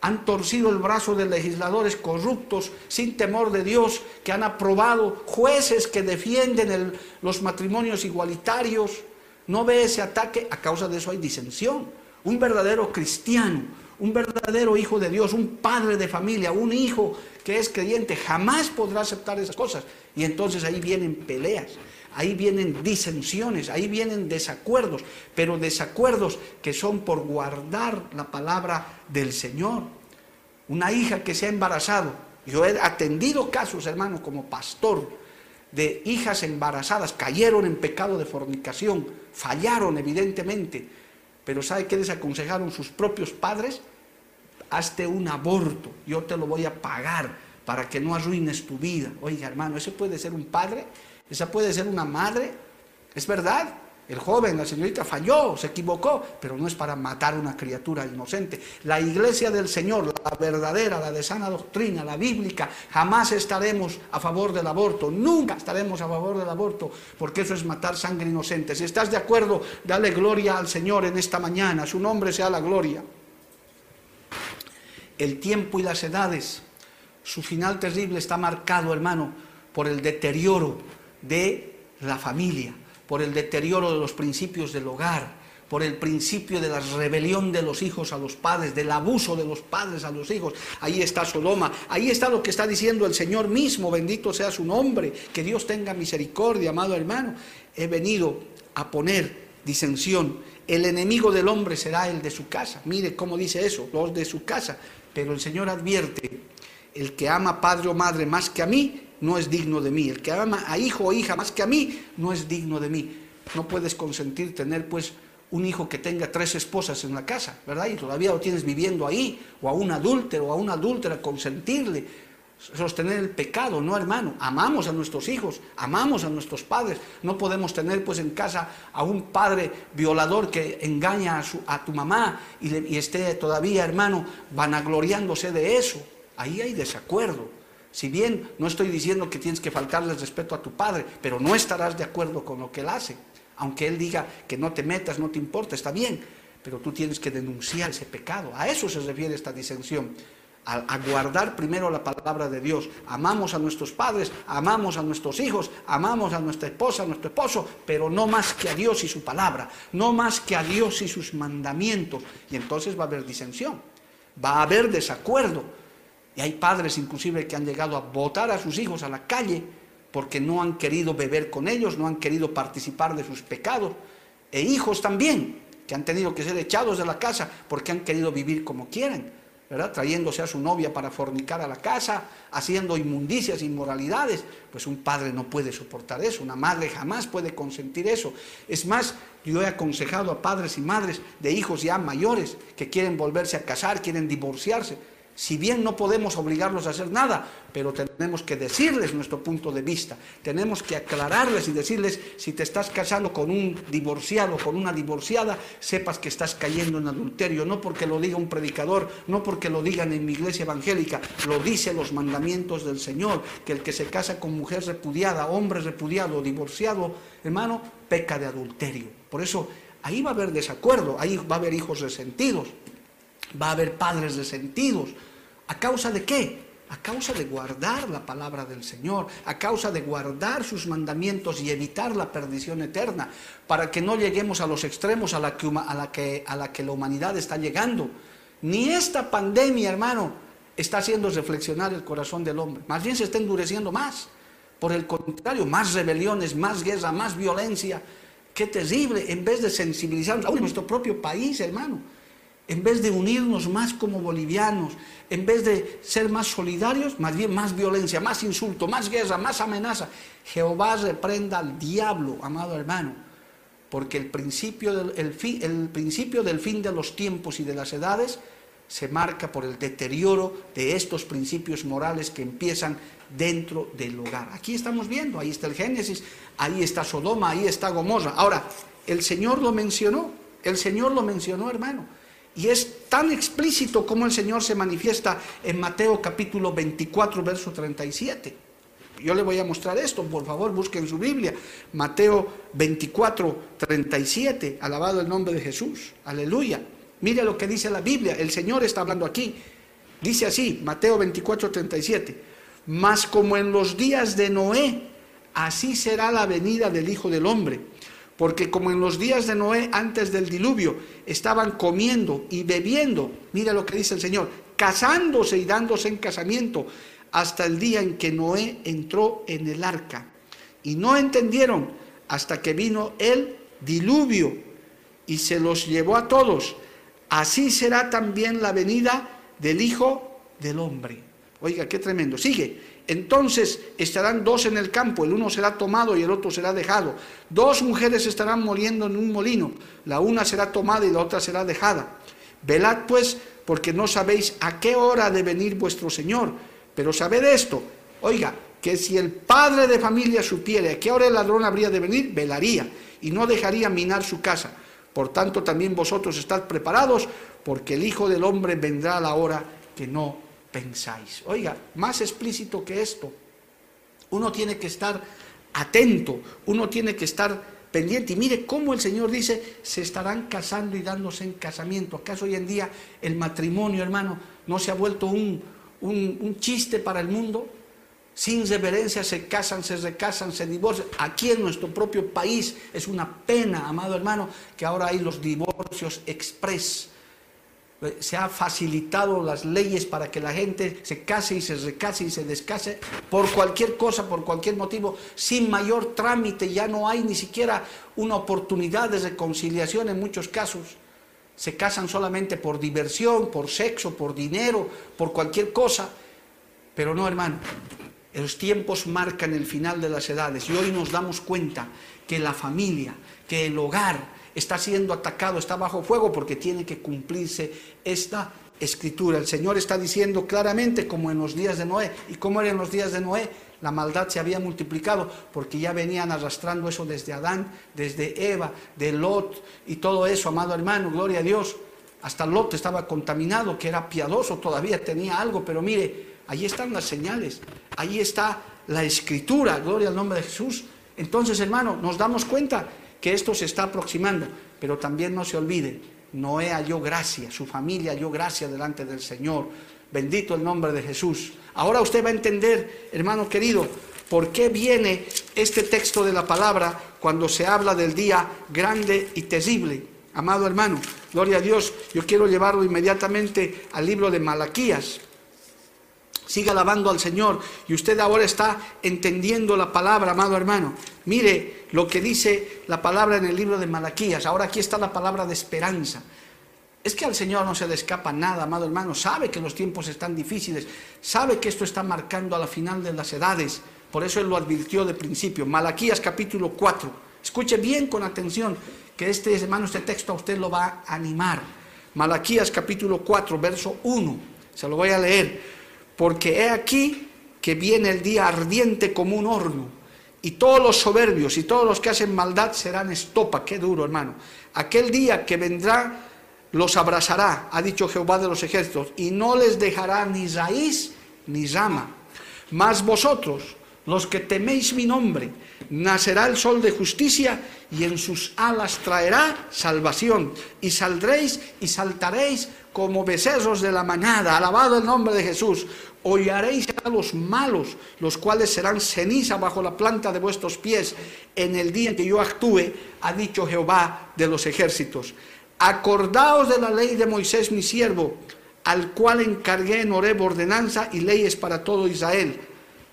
han torcido el brazo de legisladores corruptos, sin temor de Dios, que han aprobado jueces que defienden los matrimonios igualitarios. No ve ese ataque, a causa de eso hay disensión. Un verdadero cristiano, un verdadero hijo de Dios, un padre de familia, un hijo que es creyente, jamás podrá aceptar esas cosas. Y entonces ahí vienen peleas ahí vienen disensiones, ahí vienen desacuerdos, pero desacuerdos que son por guardar la palabra del Señor. Una hija que se ha embarazado, yo he atendido casos, hermano, como pastor, de hijas embarazadas, cayeron en pecado de fornicación, fallaron evidentemente, pero ¿sabe qué les aconsejaron sus propios padres? Hazte un aborto, yo te lo voy a pagar para que no arruines tu vida. Oiga, hermano, ¿ese puede ser un padre? Esa puede ser una madre, es verdad. El joven, la señorita falló, se equivocó, pero no es para matar una criatura inocente. La iglesia del Señor, la verdadera, la de sana doctrina, la bíblica, jamás estaremos a favor del aborto, nunca estaremos a favor del aborto, porque eso es matar sangre inocente. Si estás de acuerdo, dale gloria al Señor en esta mañana, su nombre sea la gloria. El tiempo y las edades, su final terrible está marcado, hermano, por el deterioro de la familia, por el deterioro de los principios del hogar, por el principio de la rebelión de los hijos a los padres, del abuso de los padres a los hijos. Ahí está Sodoma, ahí está lo que está diciendo el Señor mismo, bendito sea su nombre, que Dios tenga misericordia, amado hermano. He venido a poner disensión. El enemigo del hombre será el de su casa. Mire cómo dice eso, los de su casa. Pero el Señor advierte, el que ama padre o madre más que a mí, no es digno de mí. El que ama a hijo o hija más que a mí, no es digno de mí. No puedes consentir tener pues un hijo que tenga tres esposas en la casa, ¿verdad? Y todavía lo tienes viviendo ahí, o a un adúltero o a una adúltera, consentirle, sostener el pecado, no hermano. Amamos a nuestros hijos, amamos a nuestros padres. No podemos tener pues en casa a un padre violador que engaña a, su, a tu mamá y, y esté todavía, hermano, vanagloriándose de eso. Ahí hay desacuerdo. Si bien no estoy diciendo que tienes que faltarle respeto a tu padre, pero no estarás de acuerdo con lo que él hace. Aunque él diga que no te metas, no te importa, está bien, pero tú tienes que denunciar ese pecado. A eso se refiere esta disensión. a, guardar primero la palabra de Dios. Amamos a nuestros padres, amamos a nuestros hijos, amamos a nuestra esposa, a nuestro esposo, pero no más que a Dios y su palabra, no más que a Dios y sus mandamientos. Y entonces va a haber disensión, va a haber desacuerdo. Y hay padres inclusive que han llegado a votar a sus hijos a la calle porque no han querido beber con ellos, no han querido participar de sus pecados. E hijos también, que han tenido que ser echados de la casa porque han querido vivir como quieren trayéndose a su novia para fornicar a la casa, haciendo inmundicias, inmoralidades, pues un padre no puede soportar eso, una madre jamás puede consentir eso. Es más, yo he aconsejado a padres y madres de hijos ya mayores que quieren volverse a casar, quieren divorciarse, si bien no podemos obligarlos a hacer nada, pero tenemos que decirles nuestro punto de vista, tenemos que aclararles y decirles, si te estás casando con un divorciado, con una divorciada, sepas que estás cayendo en adulterio, no porque lo diga un predicador, no porque lo digan en mi iglesia evangélica, lo dice los mandamientos del Señor, que el que se casa con mujer repudiada, hombre repudiado, divorciado, hermano, peca de adulterio. Por eso ahí va a haber desacuerdo, ahí va a haber hijos resentidos va a haber padres resentidos. ¿A causa de qué? A causa de guardar la palabra del Señor, a causa de guardar sus mandamientos y evitar la perdición eterna, para que no lleguemos a los extremos a la que, a la, que, a la, que la humanidad está llegando. Ni esta pandemia, hermano, está haciendo reflexionar el corazón del hombre. Más bien se está endureciendo más. Por el contrario, más rebeliones, más guerra, más violencia. Qué terrible, en vez de sensibilizarnos, aún en nuestro propio país, hermano en vez de unirnos más como bolivianos, en vez de ser más solidarios, más bien más violencia, más insulto, más guerra, más amenaza. Jehová reprenda al diablo, amado hermano, porque el principio del, el principio del fin de los tiempos y de las edades se marca por el deterioro de estos principios morales que empiezan dentro del hogar. Aquí estamos viendo, ahí está el Génesis, ahí está Sodoma, ahí está Gomorra. Ahora, el Señor lo mencionó, el Señor lo mencionó, hermano. Y es tan explícito como el Señor se manifiesta en Mateo capítulo 24, verso 37. Yo le voy a mostrar esto, por favor, busquen su Biblia. Mateo 24, 37. Alabado el nombre de Jesús. Aleluya. Mire lo que dice la Biblia. El Señor está hablando aquí. Dice así, Mateo 24, 37. Mas como en los días de Noé, así será la venida del Hijo del Hombre. Porque como en los días de Noé antes del diluvio estaban comiendo y bebiendo, mira lo que dice el Señor, casándose y dándose en casamiento hasta el día en que Noé entró en el arca. Y no entendieron hasta que vino el diluvio y se los llevó a todos. Así será también la venida del Hijo del Hombre. Oiga, qué tremendo. Sigue. Entonces estarán dos en el campo, el uno será tomado y el otro será dejado. Dos mujeres estarán muriendo en un molino, la una será tomada y la otra será dejada. Velad pues, porque no sabéis a qué hora de venir vuestro Señor. Pero sabed esto, oiga, que si el padre de familia supiera a qué hora el ladrón habría de venir, velaría y no dejaría minar su casa. Por tanto, también vosotros estad preparados, porque el Hijo del Hombre vendrá a la hora que no pensáis. Oiga, más explícito que esto. Uno tiene que estar atento, uno tiene que estar pendiente. Y mire cómo el Señor dice, se estarán casando y dándose en casamiento. ¿Acaso hoy en día el matrimonio, hermano, no se ha vuelto un, un, chiste para el mundo? Sin reverencia se casan, se recasan, se divorcian. Aquí en nuestro propio país es una pena, amado hermano, que ahora hay los divorcios express se ha facilitado las leyes para que la gente se case y se recase y se descase por cualquier cosa, por cualquier motivo, sin mayor trámite, ya no hay ni siquiera una oportunidad de reconciliación en muchos casos. Se casan solamente por diversión, por sexo, por dinero, por cualquier cosa. Pero no, hermano, los tiempos marcan el final de las edades y hoy nos damos cuenta que la familia, que el hogar, está siendo atacado, está bajo fuego porque tiene que cumplirse esta escritura. El Señor está diciendo claramente como en los días de Noé. ¿Y cómo era en los días de Noé? La maldad se había multiplicado porque ya venían arrastrando eso desde Adán, desde Eva, de Lot y todo eso, amado hermano, gloria a Dios. Hasta Lot estaba contaminado, que era piadoso, todavía tenía algo, pero mire, ahí están las señales, ahí está la escritura, gloria al nombre de Jesús. Entonces, hermano, nos damos cuenta que esto se está aproximando, pero también no se olvide, Noé halló gracia, su familia halló gracia delante del Señor. Bendito el nombre de Jesús. Ahora usted va a entender, hermano querido, por qué viene este texto de la palabra cuando se habla del día grande y terrible. Amado hermano, gloria a Dios, yo quiero llevarlo inmediatamente al libro de Malaquías. Siga alabando al Señor y usted ahora está entendiendo la palabra, amado hermano. Mire lo que dice la palabra en el libro de Malaquías. Ahora aquí está la palabra de esperanza. Es que al Señor no se le escapa nada, amado hermano. Sabe que los tiempos están difíciles. Sabe que esto está marcando a la final de las edades. Por eso Él lo advirtió de principio. Malaquías capítulo 4. Escuche bien con atención que este, hermano, este texto a usted lo va a animar. Malaquías capítulo 4, verso 1. Se lo voy a leer. Porque he aquí que viene el día ardiente como un horno. Y todos los soberbios y todos los que hacen maldad serán estopa. Qué duro, hermano. Aquel día que vendrá los abrazará, ha dicho Jehová de los ejércitos, y no les dejará ni raíz ni rama. Mas vosotros, los que teméis mi nombre, nacerá el sol de justicia y en sus alas traerá salvación. Y saldréis y saltaréis como becerros de la manada. Alabado el nombre de Jesús. Hollaréis a los malos, los cuales serán ceniza bajo la planta de vuestros pies en el día en que yo actúe, ha dicho Jehová de los ejércitos. Acordaos de la ley de Moisés mi siervo, al cual encargué en Oreb ordenanza y leyes para todo Israel.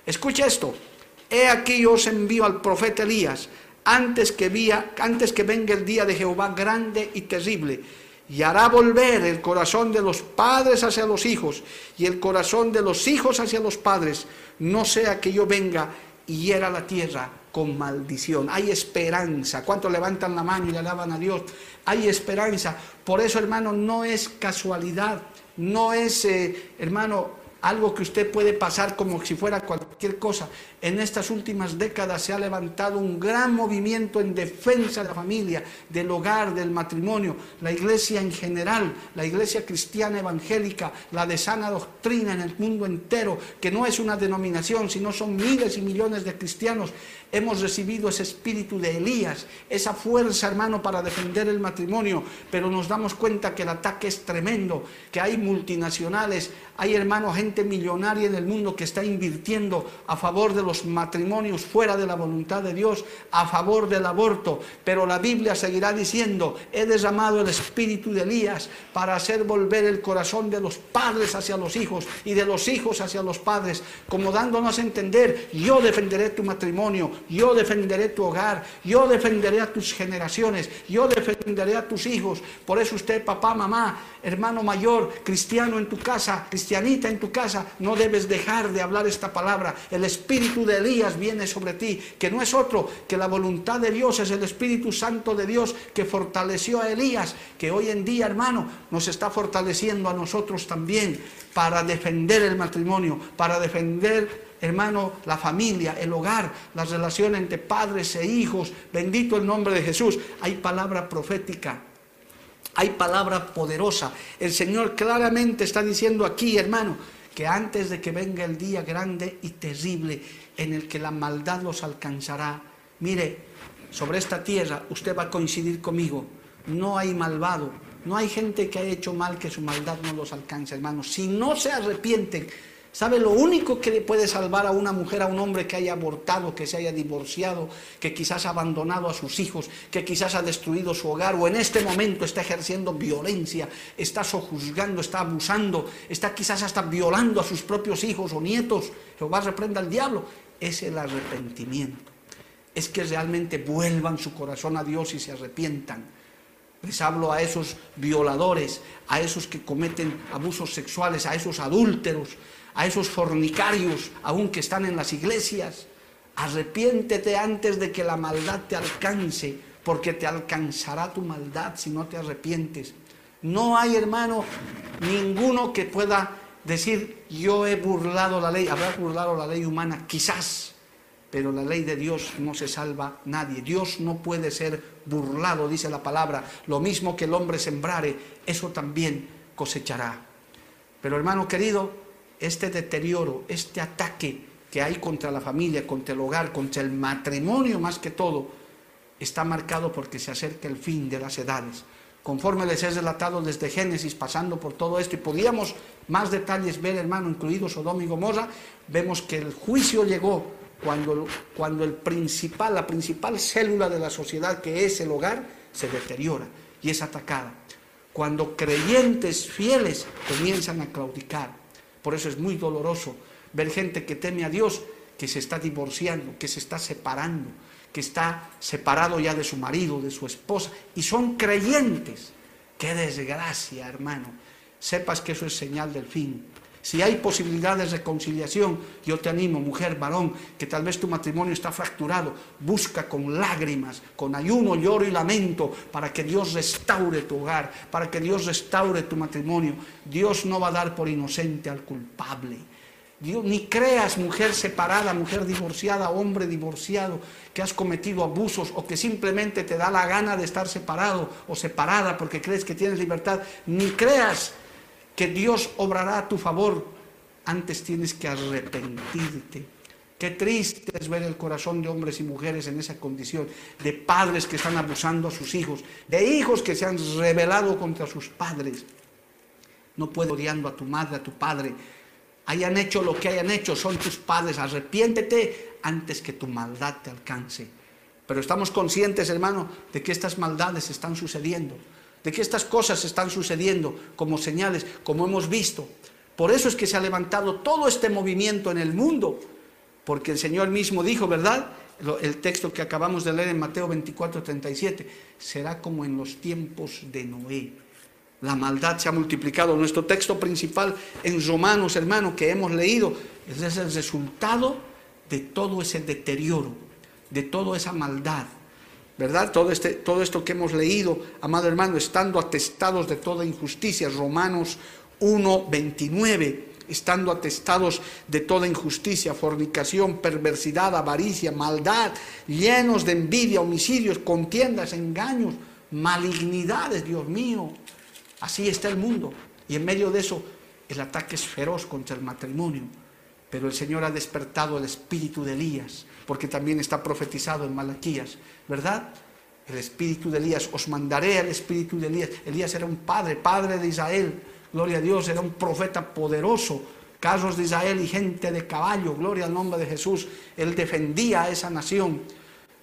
Escucha esto. He aquí yo os envío al profeta Elías, antes que, antes que venga el día de Jehová grande y terrible, y hará volver el corazón de los padres hacia los hijos, y el corazón de los hijos hacia los padres, no sea que yo venga y hiera la tierra con maldición. Hay esperanza. ¿Cuántos levantan la mano y le alaban a Dios? Hay esperanza. Por eso, hermano, no es casualidad, no es, eh, hermano, algo que usted puede pasar como si fuera cualquier cosa. En estas últimas décadas se ha levantado un gran movimiento en defensa de la familia, del hogar, del matrimonio. La iglesia en general, la iglesia cristiana evangélica, la de sana doctrina en el mundo entero, que no es una denominación, sino son miles y millones de cristianos, hemos recibido ese espíritu de Elías, esa fuerza, hermano, para defender el matrimonio, pero nos damos cuenta que el ataque es tremendo, que hay multinacionales, hay, hermano, gente millonaria en el mundo que está invirtiendo a favor de los matrimonios fuera de la voluntad de Dios, a favor del aborto. Pero la Biblia seguirá diciendo, he derramado el espíritu de Elías para hacer volver el corazón de los padres hacia los hijos y de los hijos hacia los padres, como dándonos a entender, yo defenderé tu matrimonio, yo defenderé tu hogar, yo defenderé a tus generaciones, yo defenderé a tus hijos. Por eso usted, papá, mamá, hermano mayor, cristiano en tu casa, cristianita en tu casa, no debes dejar de hablar esta palabra. El espíritu de Elías viene sobre ti, que no es otro que la voluntad de Dios, es el Espíritu Santo de Dios que fortaleció a Elías, que hoy en día, hermano, nos está fortaleciendo a nosotros también para defender el matrimonio, para defender hermano, la familia, el hogar, las relaciones entre padres e hijos. Bendito el nombre de Jesús. Hay palabra profética hay palabra poderosa. El Señor claramente está diciendo aquí, hermano, que antes de que venga el día grande y terrible en el que la maldad los alcanzará, mire, sobre esta tierra usted va a coincidir conmigo, no hay malvado, no hay gente que ha hecho mal que su maldad no los alcance, hermano. Si no se arrepienten, ¿Sabe lo único que le puede salvar a una mujer, a un hombre que haya abortado, que se haya divorciado, que quizás ha abandonado a sus hijos, que quizás ha destruido su hogar o en este momento está ejerciendo violencia, está sojuzgando, está abusando, está quizás hasta violando a sus propios hijos o nietos? Jehová reprenda al diablo. Es el arrepentimiento. Es que realmente vuelvan su corazón a Dios y se arrepientan. Les hablo a esos violadores, a esos que cometen abusos sexuales, a esos adúlteros, a esos fornicarios aún que están en las iglesias. Arrepiéntete antes de que la maldad te alcance, porque te alcanzará tu maldad si no te arrepientes. No hay, hermano, ninguno que pueda decir, yo he burlado la ley. Habrá burlado la ley humana, quizás, pero la ley de Dios no se salva nadie. Dios no puede ser burlado, dice la palabra. Lo mismo que el hombre sembrare, eso también cosechará. Pero hermano querido, este deterioro, este ataque que hay contra la familia, contra el hogar, contra el matrimonio más que todo, está marcado porque se acerca el fin de las edades. conforme les he relatado desde Génesis, pasando por todo esto, y podíamos más detalles ver, hermano, incluido Sodoma y Gomorra, vemos que el juicio llegó cuando, cuando el principal, la principal célula de la sociedad, que es el hogar, se deteriora y es atacada. Cuando creyentes fieles comienzan a claudicar. Por eso es muy doloroso ver gente que teme a Dios, que se está divorciando, que se está separando, que está separado ya de su marido, de su esposa, y son creyentes. Qué desgracia, hermano. Sepas que eso es señal del fin. Si hay posibilidad de reconciliación, yo te animo, mujer, varón, que tal vez tu matrimonio está fracturado, busca con lágrimas, con ayuno, lloro y lamento, para que Dios restaure tu hogar, para que Dios restaure tu matrimonio. Dios no va a dar por inocente al culpable. Dios, ni creas mujer separada, mujer divorciada, hombre divorciado, que has cometido abusos o que simplemente te da la gana de estar separado o separada porque crees que tienes libertad. Ni creas que Dios obrará a tu favor. Antes tienes que arrepentirte. Qué triste es ver el corazón de hombres y mujeres en esa condición, de padres que están abusando a sus hijos, de hijos que se han rebelado contra sus padres. No puedes odiando a tu madre, a tu padre, hayan hecho lo que hayan hecho, son tus padres, arrepiéntete antes que tu maldad te alcance. Pero estamos conscientes, hermano, de que estas maldades están sucediendo, de que estas cosas están sucediendo como señales, como hemos visto. Por eso es que se ha levantado todo este movimiento en el mundo, porque el Señor mismo dijo, ¿verdad? El texto que acabamos de leer en Mateo 24, 37, será como en los tiempos de Noé. La maldad se ha multiplicado. Nuestro texto principal en Romanos, hermano, que hemos leído, es el resultado de todo ese deterioro, de toda esa maldad. ¿Verdad? Todo, este, todo esto que hemos leído, amado hermano, estando atestados de toda injusticia. Romanos 1, 29 estando atestados de toda injusticia, fornicación, perversidad, avaricia, maldad, llenos de envidia, homicidios, contiendas, engaños, malignidades, Dios mío. Así está el mundo. Y en medio de eso, el ataque es feroz contra el matrimonio. Pero el Señor ha despertado el espíritu de Elías, porque también está profetizado en Malaquías, ¿verdad? El espíritu de Elías, os mandaré al espíritu de Elías. Elías era un padre, padre de Israel, gloria a Dios, era un profeta poderoso, carros de Israel y gente de caballo, gloria al nombre de Jesús. Él defendía a esa nación.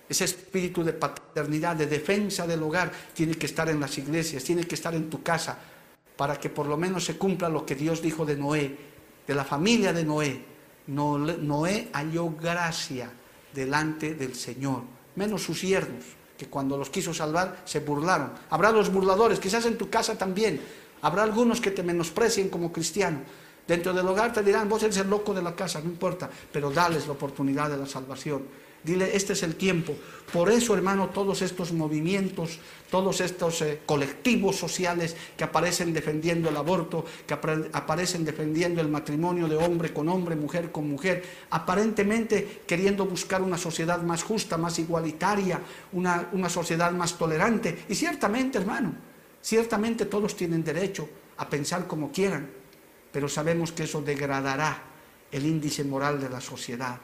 Ese espíritu de paternidad, de defensa del hogar, tiene que estar en las iglesias, tiene que estar en tu casa, para que por lo menos se cumpla lo que Dios dijo de Noé, de la familia de Noé. Noé halló gracia delante del Señor, menos sus siervos, que cuando los quiso salvar se burlaron. Habrá los burladores, quizás en tu casa también. Habrá algunos que te menosprecien como cristiano. Dentro del hogar te dirán, vos eres el loco de la casa, no importa, pero dales la oportunidad de la salvación. Dile, este es el tiempo. Por eso, hermano, todos estos movimientos, todos estos eh, colectivos sociales que aparecen defendiendo el aborto, que aparecen defendiendo el matrimonio de hombre con hombre, mujer con mujer, aparentemente queriendo buscar una sociedad más justa, más igualitaria, una, una sociedad más tolerante. Y ciertamente, hermano, ciertamente todos tienen derecho a pensar como quieran, pero sabemos que eso degradará el índice moral de la sociedad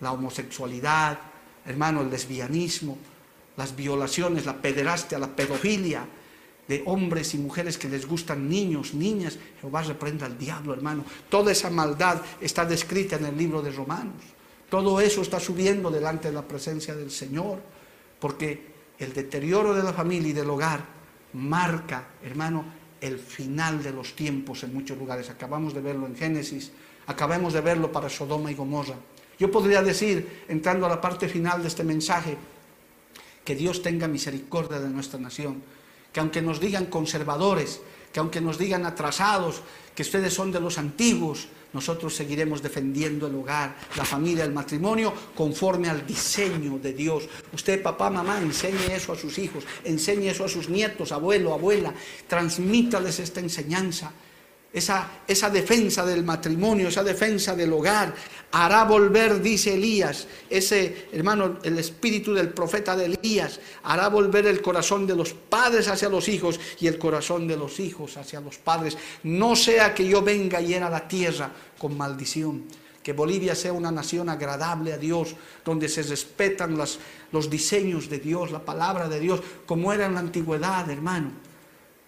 la homosexualidad, hermano, el lesbianismo, las violaciones, la pederastia, la pedofilia de hombres y mujeres que les gustan niños, niñas. Jehová reprenda al diablo, hermano. Toda esa maldad está descrita en el libro de Romanos. Todo eso está subiendo delante de la presencia del Señor, porque el deterioro de la familia y del hogar marca, hermano, el final de los tiempos en muchos lugares. Acabamos de verlo en Génesis, acabamos de verlo para Sodoma y Gomorra. Yo podría decir, entrando a la parte final de este mensaje, que Dios tenga misericordia de nuestra nación, que aunque nos digan conservadores, que aunque nos digan atrasados, que ustedes son de los antiguos, nosotros seguiremos defendiendo el hogar, la familia, el matrimonio, conforme al diseño de Dios. Usted, papá, mamá, enseñe eso a sus hijos, enseñe eso a sus nietos, abuelo, abuela, transmítales esta enseñanza esa, esa defensa del matrimonio, esa defensa del hogar, hará volver, dice Elías, ese hermano, el espíritu del profeta de Elías, hará volver el corazón de los padres hacia los hijos y el corazón de los hijos hacia los padres. No sea que yo venga y llena la tierra con maldición. Que Bolivia sea una nación agradable a Dios, donde se respetan los diseños de Dios, la palabra de Dios, como era en la antigüedad, hermano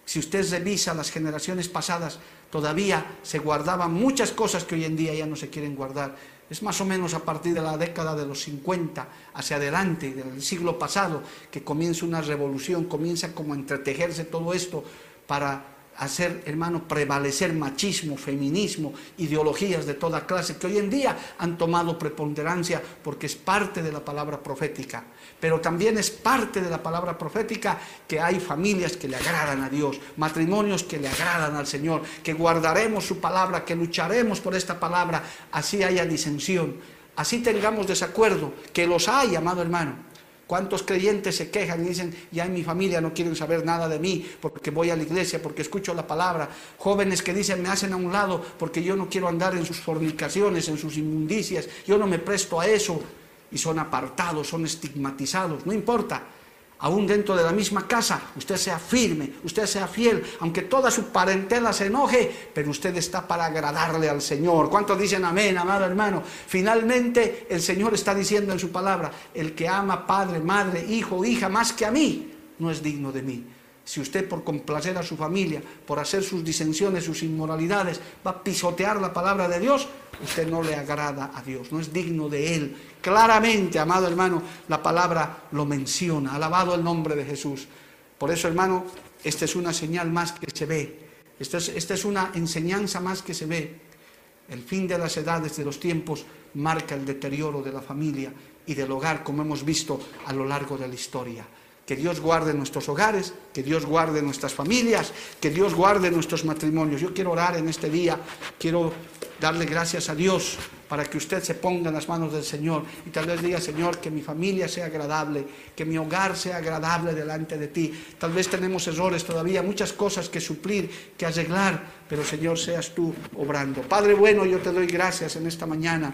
Si usted revisa las generaciones pasadas, todavía se guardaban muchas cosas que hoy en día ya no se quieren guardar. Es más o menos a partir de la década de los 50 hacia adelante, del siglo pasado, que comienza una revolución, comienza como a entretejerse todo esto para hacer, hermano, prevalecer machismo, feminismo, ideologías de toda clase que hoy en día han tomado preponderancia porque es parte de la palabra profética. Pero también es parte de la palabra profética que hay familias que le agradan a Dios, matrimonios que le agradan al Señor, que guardaremos su palabra, que lucharemos por esta palabra, así haya disensión, así tengamos desacuerdo, que los hay, amado hermano ¿Cuántos creyentes se quejan y dicen, ya en mi familia no quieren saber nada de mí porque voy a la iglesia, porque escucho la palabra? Jóvenes que dicen, me hacen a un lado porque yo no quiero andar en sus fornicaciones, en sus inmundicias, yo no me presto a eso. Y son apartados, son estigmatizados, no importa aún dentro de la misma casa, usted sea firme, usted sea fiel, aunque toda su parentela se enoje, pero usted está para agradarle al Señor. ¿Cuántos dicen amén, amado hermano? Finalmente el Señor está diciendo en su palabra, el que ama padre, madre, hijo, hija más que a mí, no es digno de mí. Si usted por complacer a su familia, por hacer sus disensiones, sus inmoralidades, va a pisotear la palabra de Dios, usted no le agrada a Dios, no es digno de Él. Claramente, amado hermano, la palabra lo menciona, alabado el nombre de Jesús. Por eso, hermano, esta es una señal más que se ve, esta es, una enseñanza más que se ve. El fin de las edades, de los tiempos, marca el deterioro de la familia y del hogar, como hemos visto a lo largo de la historia. Que Dios guarde nuestros hogares, que Dios guarde nuestras familias, que Dios guarde nuestros matrimonios. Yo quiero orar en este día, quiero darle gracias a Dios para que usted se ponga en las manos del Señor y tal vez diga, Señor, que mi familia sea agradable, que mi hogar sea agradable delante de ti. Tal vez tenemos errores todavía, muchas cosas que suplir, que arreglar, pero Señor, seas tú obrando. Padre bueno, yo te doy gracias en esta mañana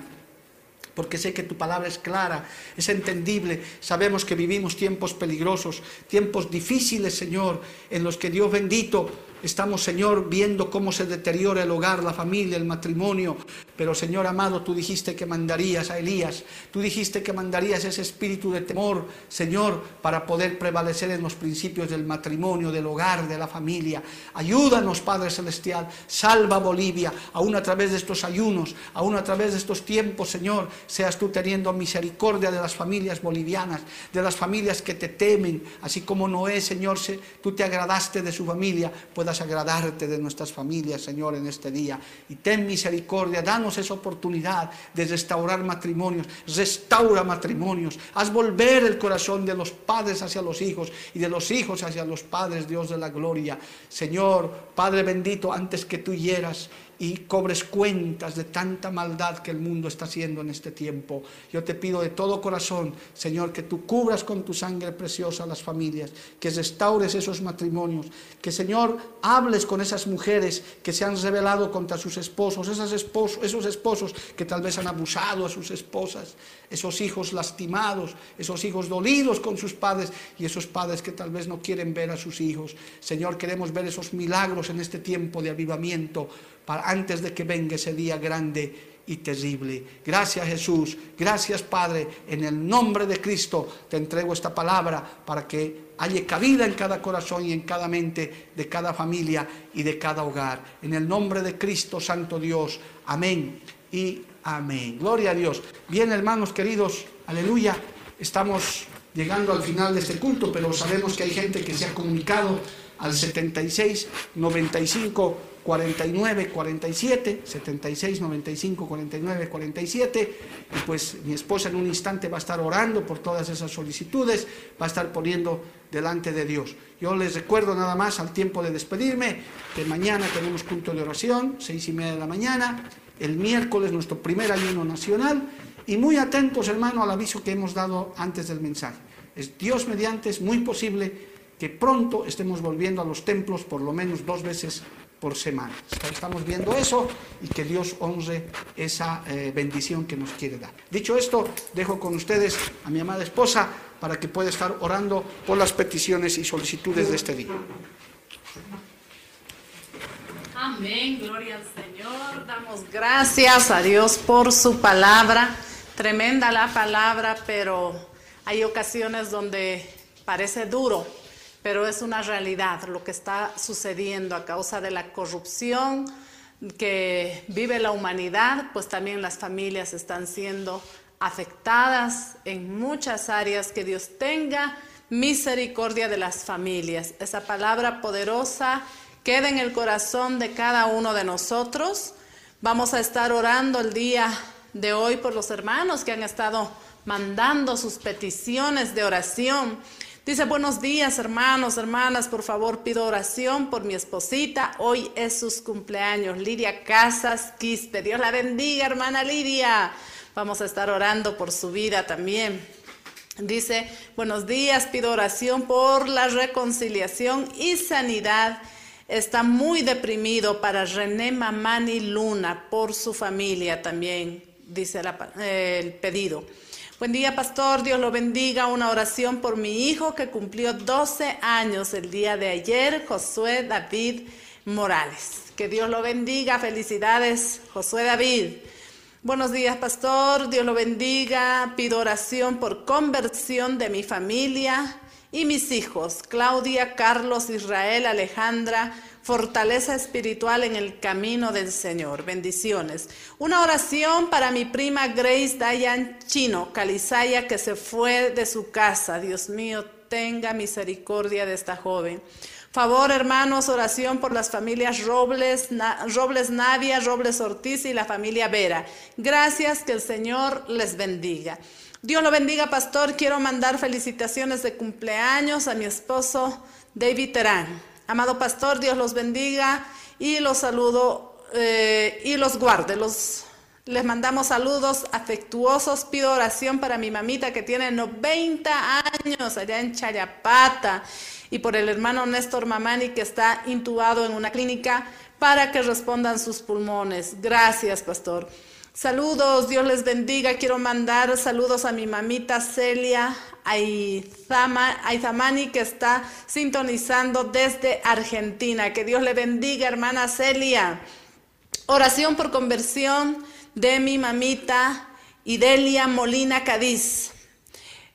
porque sé que tu palabra es clara, es entendible. Sabemos que vivimos tiempos peligrosos, tiempos difíciles, Señor, en los que Dios bendito Estamos, Señor, viendo cómo se deteriora el hogar, la familia, el matrimonio. Pero, Señor amado, tú dijiste que mandarías a Elías. Tú dijiste que mandarías ese espíritu de temor, Señor, para poder prevalecer en los principios del matrimonio, del hogar, de la familia. Ayúdanos, Padre Celestial. Salva Bolivia, aún a través de estos ayunos, aún a través de estos tiempos, Señor. Seas tú teniendo misericordia de las familias bolivianas, de las familias que te temen, así como Noé, Señor, tú te agradaste de su familia, puedas agradarte de nuestras familias, Señor, en este día. Y ten misericordia, danos esa oportunidad de restaurar matrimonios, restaura matrimonios, haz volver el corazón de los padres hacia los hijos y de los hijos hacia los padres, Dios de la gloria. Señor, Padre bendito, antes que tú hieras y cobres cuentas de tanta maldad que el mundo está haciendo en este tiempo. Yo te pido de todo corazón, Señor, que tú cubras con tu sangre preciosa las familias, que restaures esos matrimonios, que Señor hables con esas mujeres que se han rebelado contra sus esposos, esos esposos, esos esposos que tal vez han abusado a sus esposas, esos hijos lastimados, esos hijos dolidos con sus padres y esos padres que tal vez no quieren ver a sus hijos. Señor, queremos ver esos milagros en este tiempo de avivamiento para antes de que venga ese día grande y terrible. Gracias Jesús, gracias Padre, en el nombre de Cristo te entrego esta palabra para que haya cabida en cada corazón y en cada mente de cada familia y de cada hogar. En el nombre de Cristo, Santo Dios, amén y amén. Gloria a Dios. Bien, hermanos queridos, aleluya, estamos llegando al final de este culto, pero sabemos que hay gente que se ha comunicado al 76 95 49 47 76 95 49 47 y pues mi esposa en un instante va a estar orando por todas esas solicitudes va a estar poniendo delante de Dios yo les recuerdo nada más al tiempo de despedirme que mañana tenemos culto de oración seis y media de la mañana el miércoles nuestro primer ayuno nacional y muy atentos hermano al aviso que hemos dado antes del mensaje es Dios mediante es muy posible que pronto estemos volviendo a los templos por lo menos dos veces por semana. Estamos viendo eso y que Dios honre esa eh, bendición que nos quiere dar. Dicho esto, dejo con ustedes a mi amada esposa para que pueda estar orando por las peticiones y solicitudes de este día. Amén, gloria al Señor. Damos gracias a Dios por su palabra. Tremenda la palabra, pero hay ocasiones donde parece duro pero es una realidad lo que está sucediendo a causa de la corrupción que vive la humanidad, pues también las familias están siendo afectadas en muchas áreas. Que Dios tenga misericordia de las familias. Esa palabra poderosa queda en el corazón de cada uno de nosotros. Vamos a estar orando el día de hoy por los hermanos que han estado mandando sus peticiones de oración. Dice, buenos días hermanos, hermanas, por favor pido oración por mi esposita. Hoy es sus cumpleaños, Lidia Casas Quispe. Dios la bendiga, hermana Lidia. Vamos a estar orando por su vida también. Dice, buenos días, pido oración por la reconciliación y sanidad. Está muy deprimido para René Mamani Luna, por su familia también, dice el pedido. Buen día, pastor. Dios lo bendiga. Una oración por mi hijo que cumplió 12 años el día de ayer, Josué David Morales. Que Dios lo bendiga. Felicidades, Josué David. Buenos días, pastor. Dios lo bendiga. Pido oración por conversión de mi familia y mis hijos, Claudia, Carlos, Israel, Alejandra, fortaleza espiritual en el camino del Señor. Bendiciones. Una oración para mi prima Grace Dayan Chino, Calizaya, que se fue de su casa. Dios mío, tenga misericordia de esta joven. Favor, hermanos, oración por las familias Robles, Robles Navia, Robles Ortiz y la familia Vera. Gracias, que el Señor les bendiga. Dios lo bendiga, pastor. Quiero mandar felicitaciones de cumpleaños a mi esposo David Terán. Amado pastor, Dios los bendiga y los saludo eh, y los guarde. Los, les mandamos saludos afectuosos. Pido oración para mi mamita que tiene 90 años allá en Chayapata y por el hermano Néstor Mamani que está intubado en una clínica para que respondan sus pulmones. Gracias, pastor. Saludos, Dios les bendiga. Quiero mandar saludos a mi mamita Celia Aizamani que está sintonizando desde Argentina. Que Dios le bendiga, hermana Celia. Oración por conversión de mi mamita Idelia Molina Cádiz.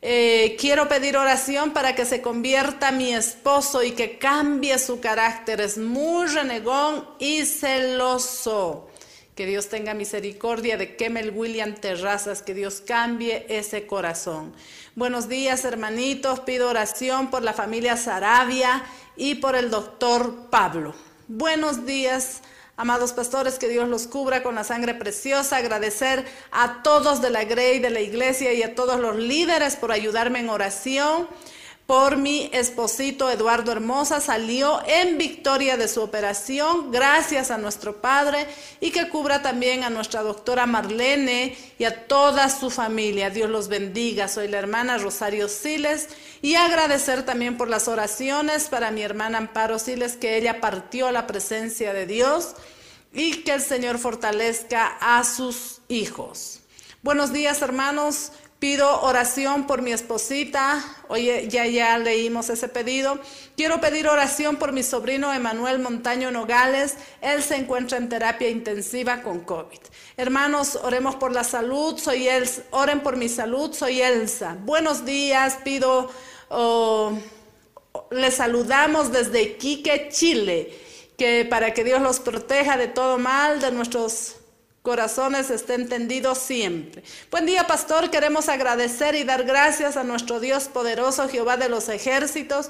Eh, quiero pedir oración para que se convierta mi esposo y que cambie su carácter. Es muy renegón y celoso. Que Dios tenga misericordia de Kemel William Terrazas, que Dios cambie ese corazón. Buenos días, hermanitos. Pido oración por la familia Sarabia y por el doctor Pablo. Buenos días. Amados pastores, que Dios los cubra con la sangre preciosa. Agradecer a todos de la Grey, de la iglesia y a todos los líderes por ayudarme en oración por mi esposito Eduardo Hermosa. Salió en victoria de su operación, gracias a nuestro Padre, y que cubra también a nuestra doctora Marlene y a toda su familia. Dios los bendiga. Soy la hermana Rosario Siles y agradecer también por las oraciones para mi hermana Amparo Siles, que ella partió a la presencia de Dios y que el Señor fortalezca a sus hijos. Buenos días, hermanos. Pido oración por mi esposita. Oye, ya ya leímos ese pedido. Quiero pedir oración por mi sobrino Emanuel Montaño Nogales. Él se encuentra en terapia intensiva con COVID. Hermanos, oremos por la salud. Soy Elsa. Oren por mi salud. Soy Elsa. Buenos días. Pido, oh, les saludamos desde Iquique, Chile. Que para que Dios los proteja de todo mal, de nuestros corazones estén tendidos siempre. Buen día, pastor. Queremos agradecer y dar gracias a nuestro Dios poderoso, Jehová de los ejércitos,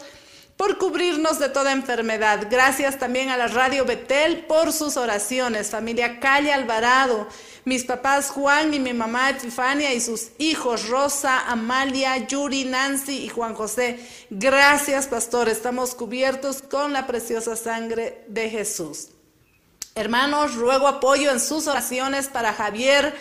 por cubrirnos de toda enfermedad. Gracias también a la Radio Betel por sus oraciones. Familia Calle Alvarado, mis papás Juan y mi mamá Epifania y sus hijos Rosa, Amalia, Yuri, Nancy y Juan José. Gracias, pastor. Estamos cubiertos con la preciosa sangre de Jesús. Hermanos, ruego apoyo en sus oraciones para Javier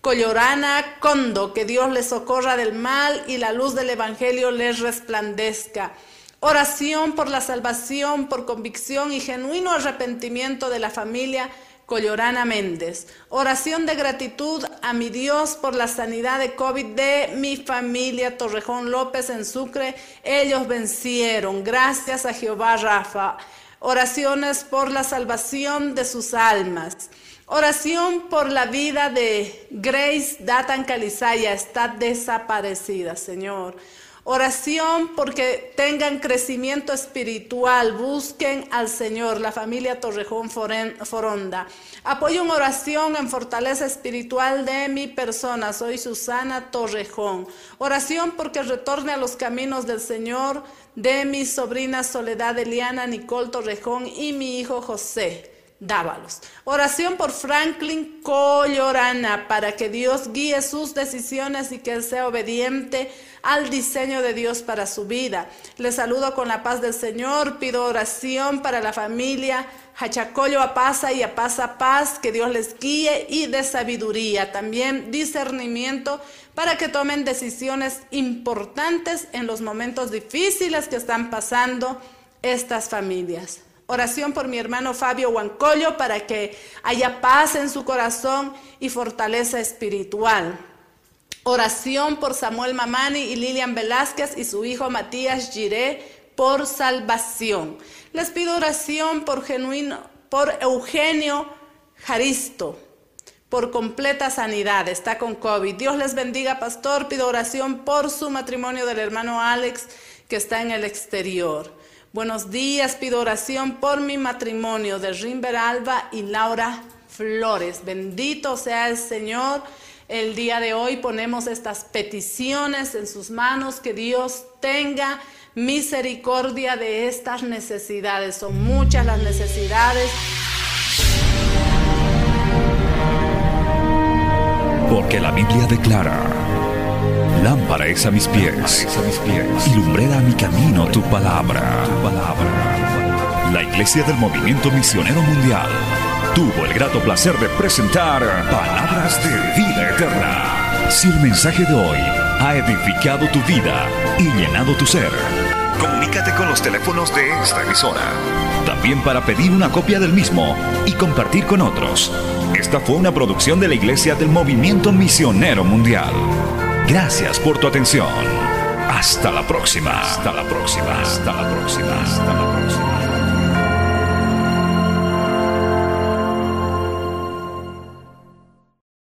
Collorana Condo, que Dios les socorra del mal y la luz del Evangelio les resplandezca. Oración por la salvación, por convicción y genuino arrepentimiento de la familia Collorana Méndez. Oración de gratitud a mi Dios por la sanidad de COVID de mi familia Torrejón López en Sucre. Ellos vencieron. Gracias a Jehová Rafa oraciones por la salvación de sus almas. Oración por la vida de Grace Datan Calizaya, está desaparecida, Señor. Oración porque tengan crecimiento espiritual, busquen al Señor, la familia Torrejón Foronda. Apoyo en oración en fortaleza espiritual de mi persona, soy Susana Torrejón. Oración porque retorne a los caminos del Señor de mi sobrina Soledad Eliana Nicole Torrejón y mi hijo José. Dávalos. Oración por Franklin Collorana para que Dios guíe sus decisiones y que él sea obediente al diseño de Dios para su vida. Le saludo con la paz del Señor. Pido oración para la familia Hachacoyo Apasa y Apasa Paz, que Dios les guíe y de sabiduría. También discernimiento para que tomen decisiones importantes en los momentos difíciles que están pasando estas familias. Oración por mi hermano Fabio Huancollo para que haya paz en su corazón y fortaleza espiritual. Oración por Samuel Mamani y Lilian Velázquez y su hijo Matías Giré por salvación. Les pido oración por, genuino, por Eugenio Jaristo, por completa sanidad. Está con COVID. Dios les bendiga, pastor. Pido oración por su matrimonio del hermano Alex, que está en el exterior. Buenos días, pido oración por mi matrimonio de Rimber Alba y Laura Flores. Bendito sea el Señor. El día de hoy ponemos estas peticiones en sus manos, que Dios tenga misericordia de estas necesidades. Son muchas las necesidades. Porque la Biblia declara Lámpara es a mis pies, a mis pies, y lumbrera a mi camino tu palabra. tu palabra. La Iglesia del Movimiento Misionero Mundial tuvo el grato placer de presentar Palabras de Vida Eterna. Si el mensaje de hoy ha edificado tu vida y llenado tu ser, comunícate con los teléfonos de esta emisora. También para pedir una copia del mismo y compartir con otros. Esta fue una producción de la Iglesia del Movimiento Misionero Mundial. Gracias por tu atención. Hasta la próxima. Hasta la próxima. Hasta la próxima. Hasta la próxima.